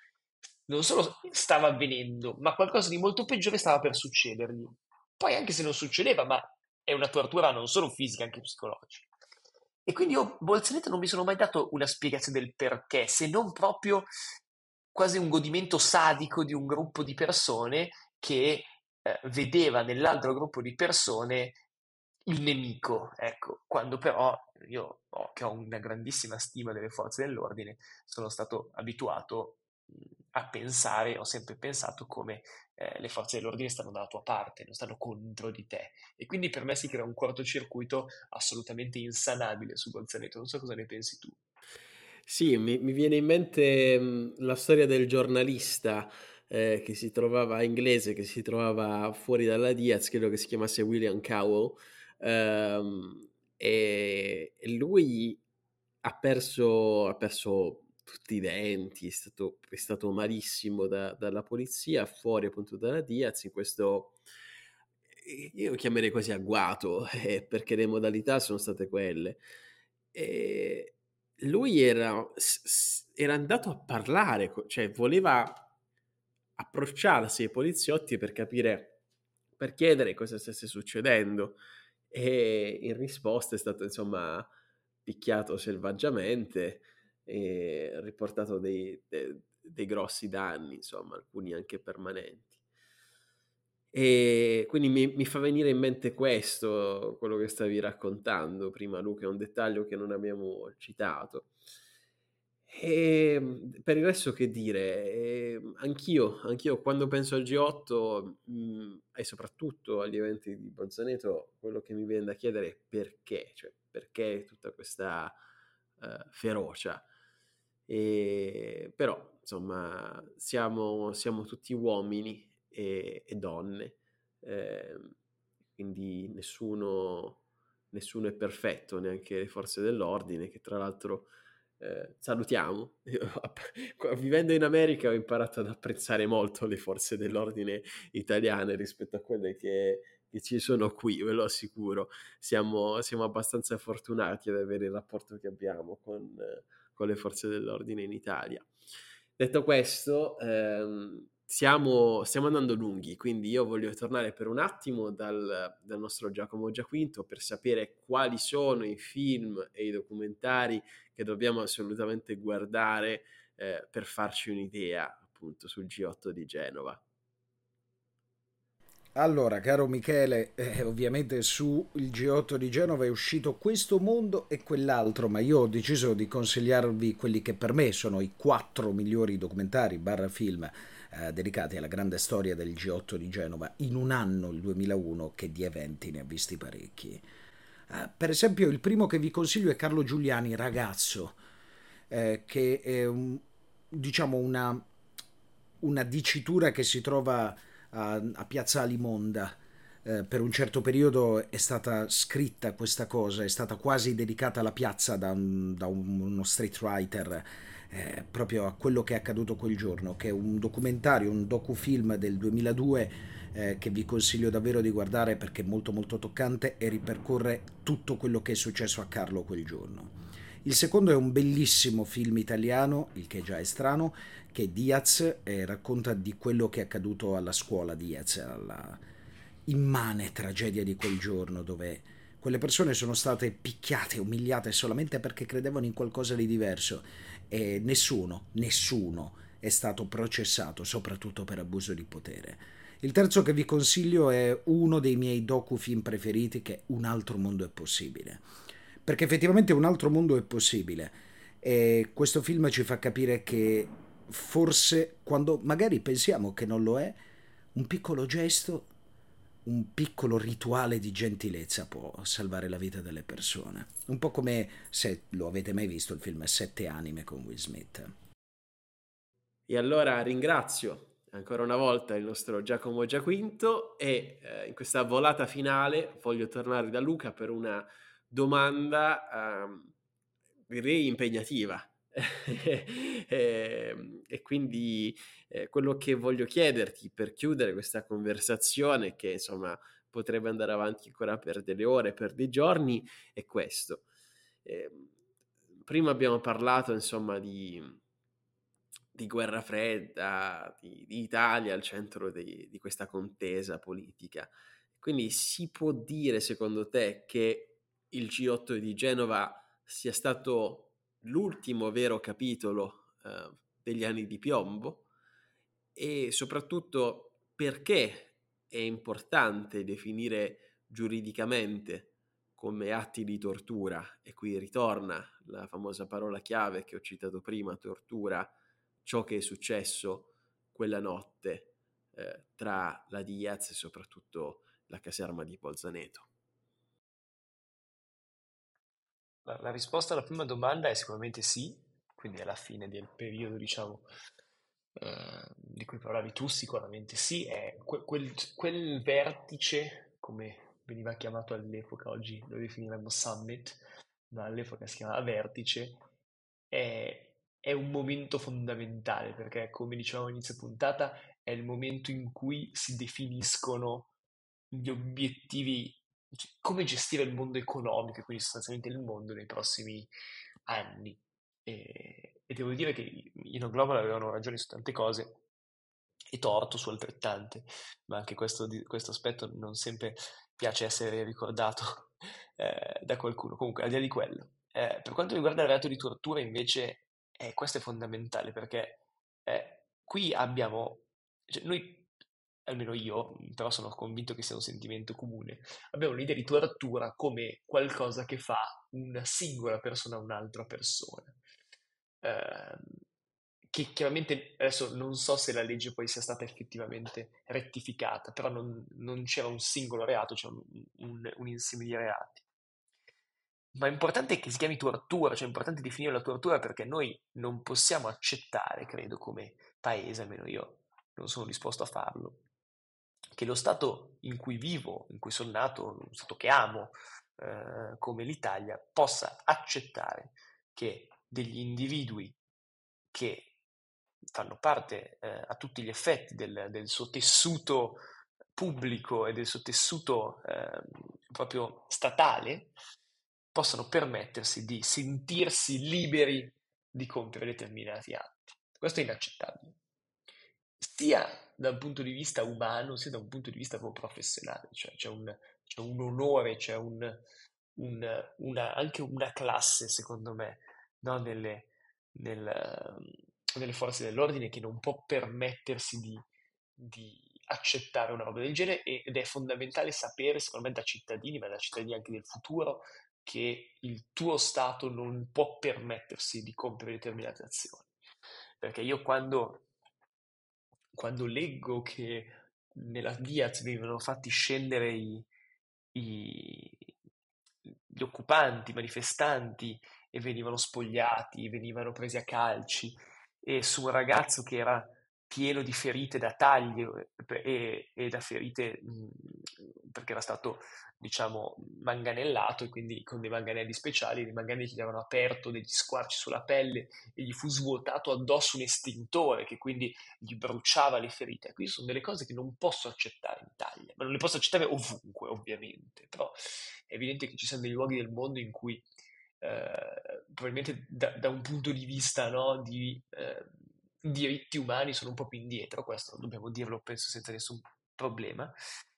non solo stava avvenendo, ma qualcosa di molto peggiore stava per succedergli. Poi anche se non succedeva, ma è una tortura non solo fisica, anche psicologica. E quindi io, Bolzaneto, non mi sono mai dato una spiegazione del perché, se non proprio quasi un godimento sadico di un gruppo di persone che eh, vedeva nell'altro gruppo di persone il nemico, ecco, quando però io, oh, che ho una grandissima stima delle forze dell'ordine, sono stato abituato a pensare, ho sempre pensato come eh, le forze dell'ordine stanno dalla tua parte, non stanno contro di te. E quindi per me si crea un cortocircuito assolutamente insanabile su Gonzaletto. Non so cosa ne pensi tu. Sì, mi, mi viene in mente mh, la storia del giornalista eh, che si trovava inglese, che si trovava fuori dalla Diaz, credo che si chiamasse William Cowell, ehm, e, lui ha perso, ha perso tutti i denti, è stato, è stato malissimo da, dalla polizia, fuori appunto dalla Diaz, in questo io chiamerei quasi agguato, eh, perché le modalità sono state quelle. E lui era, era andato a parlare, cioè voleva approcciarsi ai poliziotti per capire, per chiedere cosa stesse succedendo e in risposta è stato insomma picchiato selvaggiamente e riportato dei, dei, dei grossi danni, insomma, alcuni anche permanenti. E quindi mi, mi, fa venire in mente questo, quello che stavi raccontando prima, Luca, è un dettaglio che non abbiamo citato. Ehm, per il resto che dire, eh, anch'io, anch'io quando penso al G8 mh, mhmm, e soprattutto agli eventi di Bolzaneto, quello che mi viene da chiedere è perché, cioè perché tutta questa uh, ferocia. E, però, insomma, siamo, siamo tutti uomini e, e donne, eh, quindi nessuno, nessuno è perfetto, neanche le forze dell'ordine, che tra l'altro eh, salutiamo. Vivendo in America ho imparato ad apprezzare molto le forze dell'ordine italiane rispetto a quelle che, che ci sono qui, ve lo assicuro. Siamo, siamo, abbastanza fortunati ad avere il rapporto che abbiamo con, con le forze dell'ordine in Italia. Detto questo, ehm, siamo, stiamo andando lunghi, quindi io voglio tornare per un attimo dal, dal, nostro Giacomo Giaquinto per sapere quali sono i film e i documentari che dobbiamo assolutamente guardare eh, per farci un'idea appunto sul G8 di Genova. Allora, caro Michele, eh, ovviamente sul G8 di Genova è uscito questo mondo e quell'altro, ma io ho deciso di consigliarvi quelli che per me sono i quattro migliori documentari barra film eh, dedicati alla grande storia del G8 di Genova in un anno, il 2001, che di eventi ne ha visti parecchi. Eh, per esempio, il primo che vi consiglio è Carlo Giuliani, ragazzo, eh, che è un, diciamo una, una dicitura che si trova a, a Piazza Alimonda eh, per un certo periodo è stata scritta questa cosa, è stata quasi dedicata alla piazza da, un, da uno street writer. Eh, proprio a quello che è accaduto quel giorno, che è un documentario, un docufilm del 2002 eh, che vi consiglio davvero di guardare perché è molto molto toccante e ripercorre tutto quello che è successo a Carlo quel giorno. Il secondo è un bellissimo film italiano, il che già è strano, che Diaz e racconta di quello che è accaduto alla scuola Diaz, alla immane tragedia di quel giorno dove quelle persone sono state picchiate, umiliate solamente perché credevano in qualcosa di diverso e nessuno, nessuno è stato processato, soprattutto per abuso di potere. Il terzo che vi consiglio è uno dei miei docufilm preferiti che è Un altro mondo è possibile perché effettivamente un altro mondo è possibile e questo film ci fa capire che forse quando magari pensiamo che non lo è, un piccolo gesto, un piccolo rituale di gentilezza può salvare la vita delle persone. Un po' come se lo avete mai visto il film Sette anime con Will Smith. E allora ringrazio ancora una volta il nostro Giacomo Giaquinto e eh, in questa volata finale voglio tornare da Luca per una domanda, um, direi impegnativa. e, ehm, e, quindi eh, quello che voglio chiederti per chiudere questa conversazione, che insomma potrebbe andare avanti ancora per delle ore, per dei giorni, è questo. Eh, prima abbiamo parlato insomma di, di guerra fredda, di, di, Italia al centro di, di questa contesa politica. Quindi si può dire, secondo te, che il G8 di Genova sia stato l'ultimo vero capitolo eh, degli anni di piombo e soprattutto perché è importante definire giuridicamente come atti di tortura e qui ritorna la famosa parola chiave che ho citato prima, tortura, ciò che è successo quella notte eh, tra la Diaz e soprattutto la caserma di Bolzaneto. La, la risposta alla prima domanda è sicuramente sì, quindi alla fine del periodo, diciamo, eh, di cui parlavi tu, sicuramente sì, è que- quel, quel vertice, come veniva chiamato all'epoca, oggi lo definiremmo summit, ma all'epoca si chiamava vertice, è, è un momento fondamentale perché, come dicevamo all'inizio puntata, è il momento in cui si definiscono gli obiettivi come gestire il mondo economico quindi sostanzialmente il mondo nei prossimi anni. E, e devo dire che i No Global avevano ragione su tante cose e torto su altrettante, ma anche questo, questo aspetto non sempre piace essere ricordato eh, da qualcuno. Comunque, al di là di quello, eh, per quanto riguarda il reato di tortura, invece, eh, questo è fondamentale perché eh, qui abbiamo, cioè, noi almeno io, però sono convinto che sia un sentimento comune, abbiamo un'idea di tortura come qualcosa che fa una singola persona a un'altra persona. Eh, che chiaramente adesso non so se la legge poi sia stata effettivamente rettificata, però non, non c'era un singolo reato, c'era un, un, un, insieme di reati. Ma è importante che si chiami tortura, cioè è importante definire la tortura perché noi non possiamo accettare, credo, come paese, almeno io non sono disposto a farlo, che lo Stato in cui vivo, in cui sono nato, lo Stato che amo, eh, come l'Italia, possa accettare che degli individui che fanno parte eh, a tutti gli effetti del, del, suo tessuto pubblico e del suo tessuto eh, proprio statale, possano permettersi di sentirsi liberi di compiere determinati atti. Questo è inaccettabile. Sia da un punto di vista umano sia da un punto di vista proprio professionale, cioè c'è un, c'è un onore, c'è un, un, una, anche una classe, secondo me, no? nelle, nel, nelle, forze dell'ordine che non può permettersi di, di accettare una roba del genere ed è fondamentale sapere, secondo me, da cittadini, ma da cittadini anche del futuro, che il tuo Stato non può permettersi di compiere determinate azioni. Perché io quando quando leggo che nella Diaz venivano fatti scendere i, i, gli occupanti, i manifestanti e venivano spogliati, venivano presi a calci e su un ragazzo che era pieno di ferite da tagli e, e da ferite mh, perché era stato diciamo, manganellato e quindi con dei manganelli speciali, dei manganelli gli avevano aperto degli squarci sulla pelle e gli fu svuotato addosso un estintore che quindi gli bruciava le ferite. Quindi sono delle cose che non posso accettare in Italia, ma non le posso accettare ovunque, ovviamente, però è evidente che ci sono dei luoghi del mondo in cui eh, probabilmente da, da, un punto di vista no, di eh, diritti umani sono un po' più indietro, questo dobbiamo dirlo penso senza nessun problema,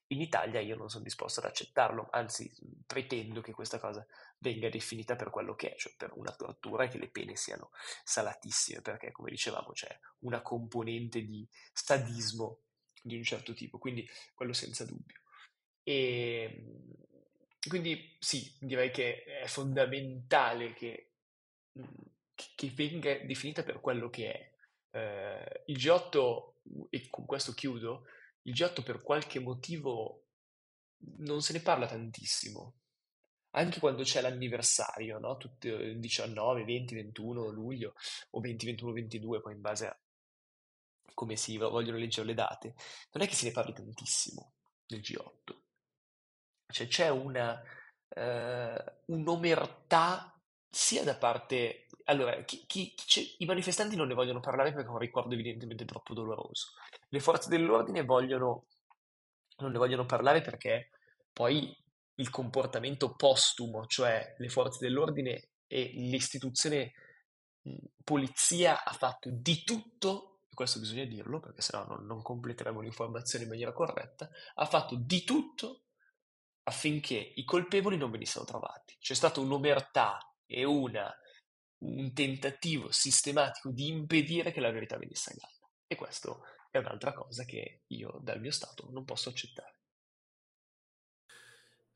in Italia io non sono disposto ad accettarlo, anzi pretendo che questa cosa venga definita per quello che è, cioè per una tortura e che le pene siano salatissime, perché come dicevamo c'è una componente di sadismo di un certo tipo, quindi quello senza dubbio. E ehm, quindi sì, direi che è fondamentale che, che venga definita per quello che è. Eh, il G8, e con questo chiudo, il G8 per qualche motivo non se ne parla tantissimo. Anche quando c'è l'anniversario, no? Tutti, 19, 20, 21 luglio o 20, 21, 22, poi in base a come si vogliono leggere le date, non è che se ne parli tantissimo del G8. Cioè c'è una, eh, un'omertà sia da parte... Allora, chi, chi, chi i manifestanti non ne vogliono parlare perché è un ricordo evidentemente troppo doloroso. Le forze dell'ordine vogliono, non ne vogliono parlare perché poi il comportamento postumo, cioè le forze dell'ordine e l'istituzione polizia ha fatto di tutto, e questo bisogna dirlo perché sennò non, non completeremo l'informazione in maniera corretta, ha fatto di tutto affinché i colpevoli non venissero trovati. C'è stata un'omertà e una, un tentativo sistematico di impedire che la verità venisse a galla. E questo è un'altra cosa che io dal mio stato non posso accettare.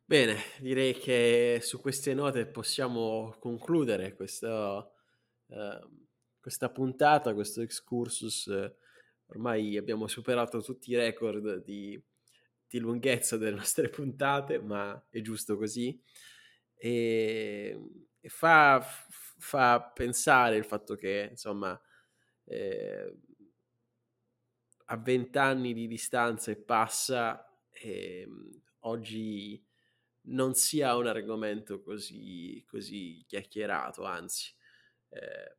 Bene, direi che su queste note possiamo concludere questa, uh, questa puntata, questo excursus. ormai abbiamo superato tutti i record di, di lunghezza delle nostre puntate, ma è giusto così. E, e fa, fa, pensare il fatto che, insomma, eh, a vent'anni di distanza e passa, eh, oggi non sia un argomento così, così chiacchierato, anzi, eh,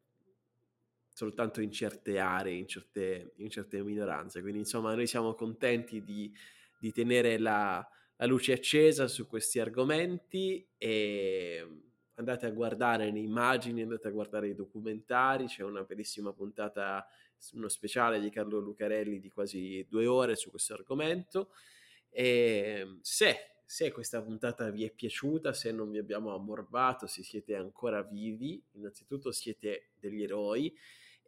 soltanto in certe aree, in certe, in certe, minoranze. Quindi, insomma, noi siamo contenti di, di tenere la, la luce accesa su questi argomenti e andate a guardare le immagini, andate a guardare i documentari, c'è una bellissima puntata uno speciale di Carlo Lucarelli di quasi due ore su questo argomento. E se, se questa puntata vi è piaciuta, se non vi abbiamo ammorbato, se siete ancora vivi, innanzitutto siete degli eroi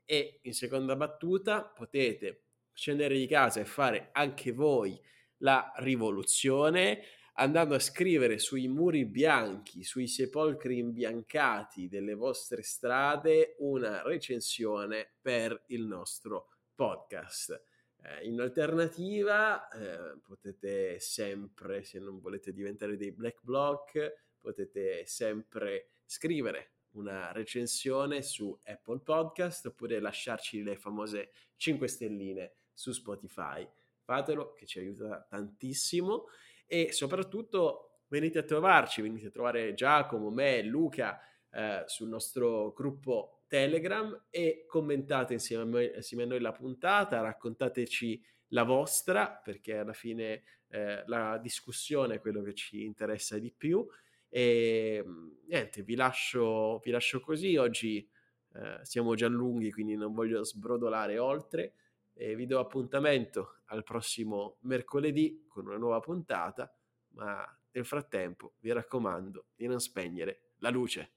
e in seconda battuta potete scendere di casa e fare anche voi la rivoluzione andando a scrivere sui muri bianchi, sui sepolcri imbiancati delle vostre strade una recensione per il nostro podcast. Eh, in alternativa eh, potete sempre, se non volete diventare dei black block, potete sempre scrivere una recensione su Apple Podcast oppure lasciarci le famose 5 stelline su Spotify. Fatelo che ci aiuta tantissimo. E soprattutto venite a trovarci, venite a trovare Giacomo, me, Luca eh, sul nostro gruppo Telegram e commentate insieme a, noi, insieme a noi la puntata, raccontateci la vostra perché alla fine eh, la discussione è quello che ci interessa di più. E niente, vi lascio, vi lascio così, oggi eh, siamo già lunghi quindi non voglio sbrodolare oltre e vi do appuntamento al prossimo mercoledì con una nuova puntata, ma nel frattempo vi raccomando di non spegnere la luce.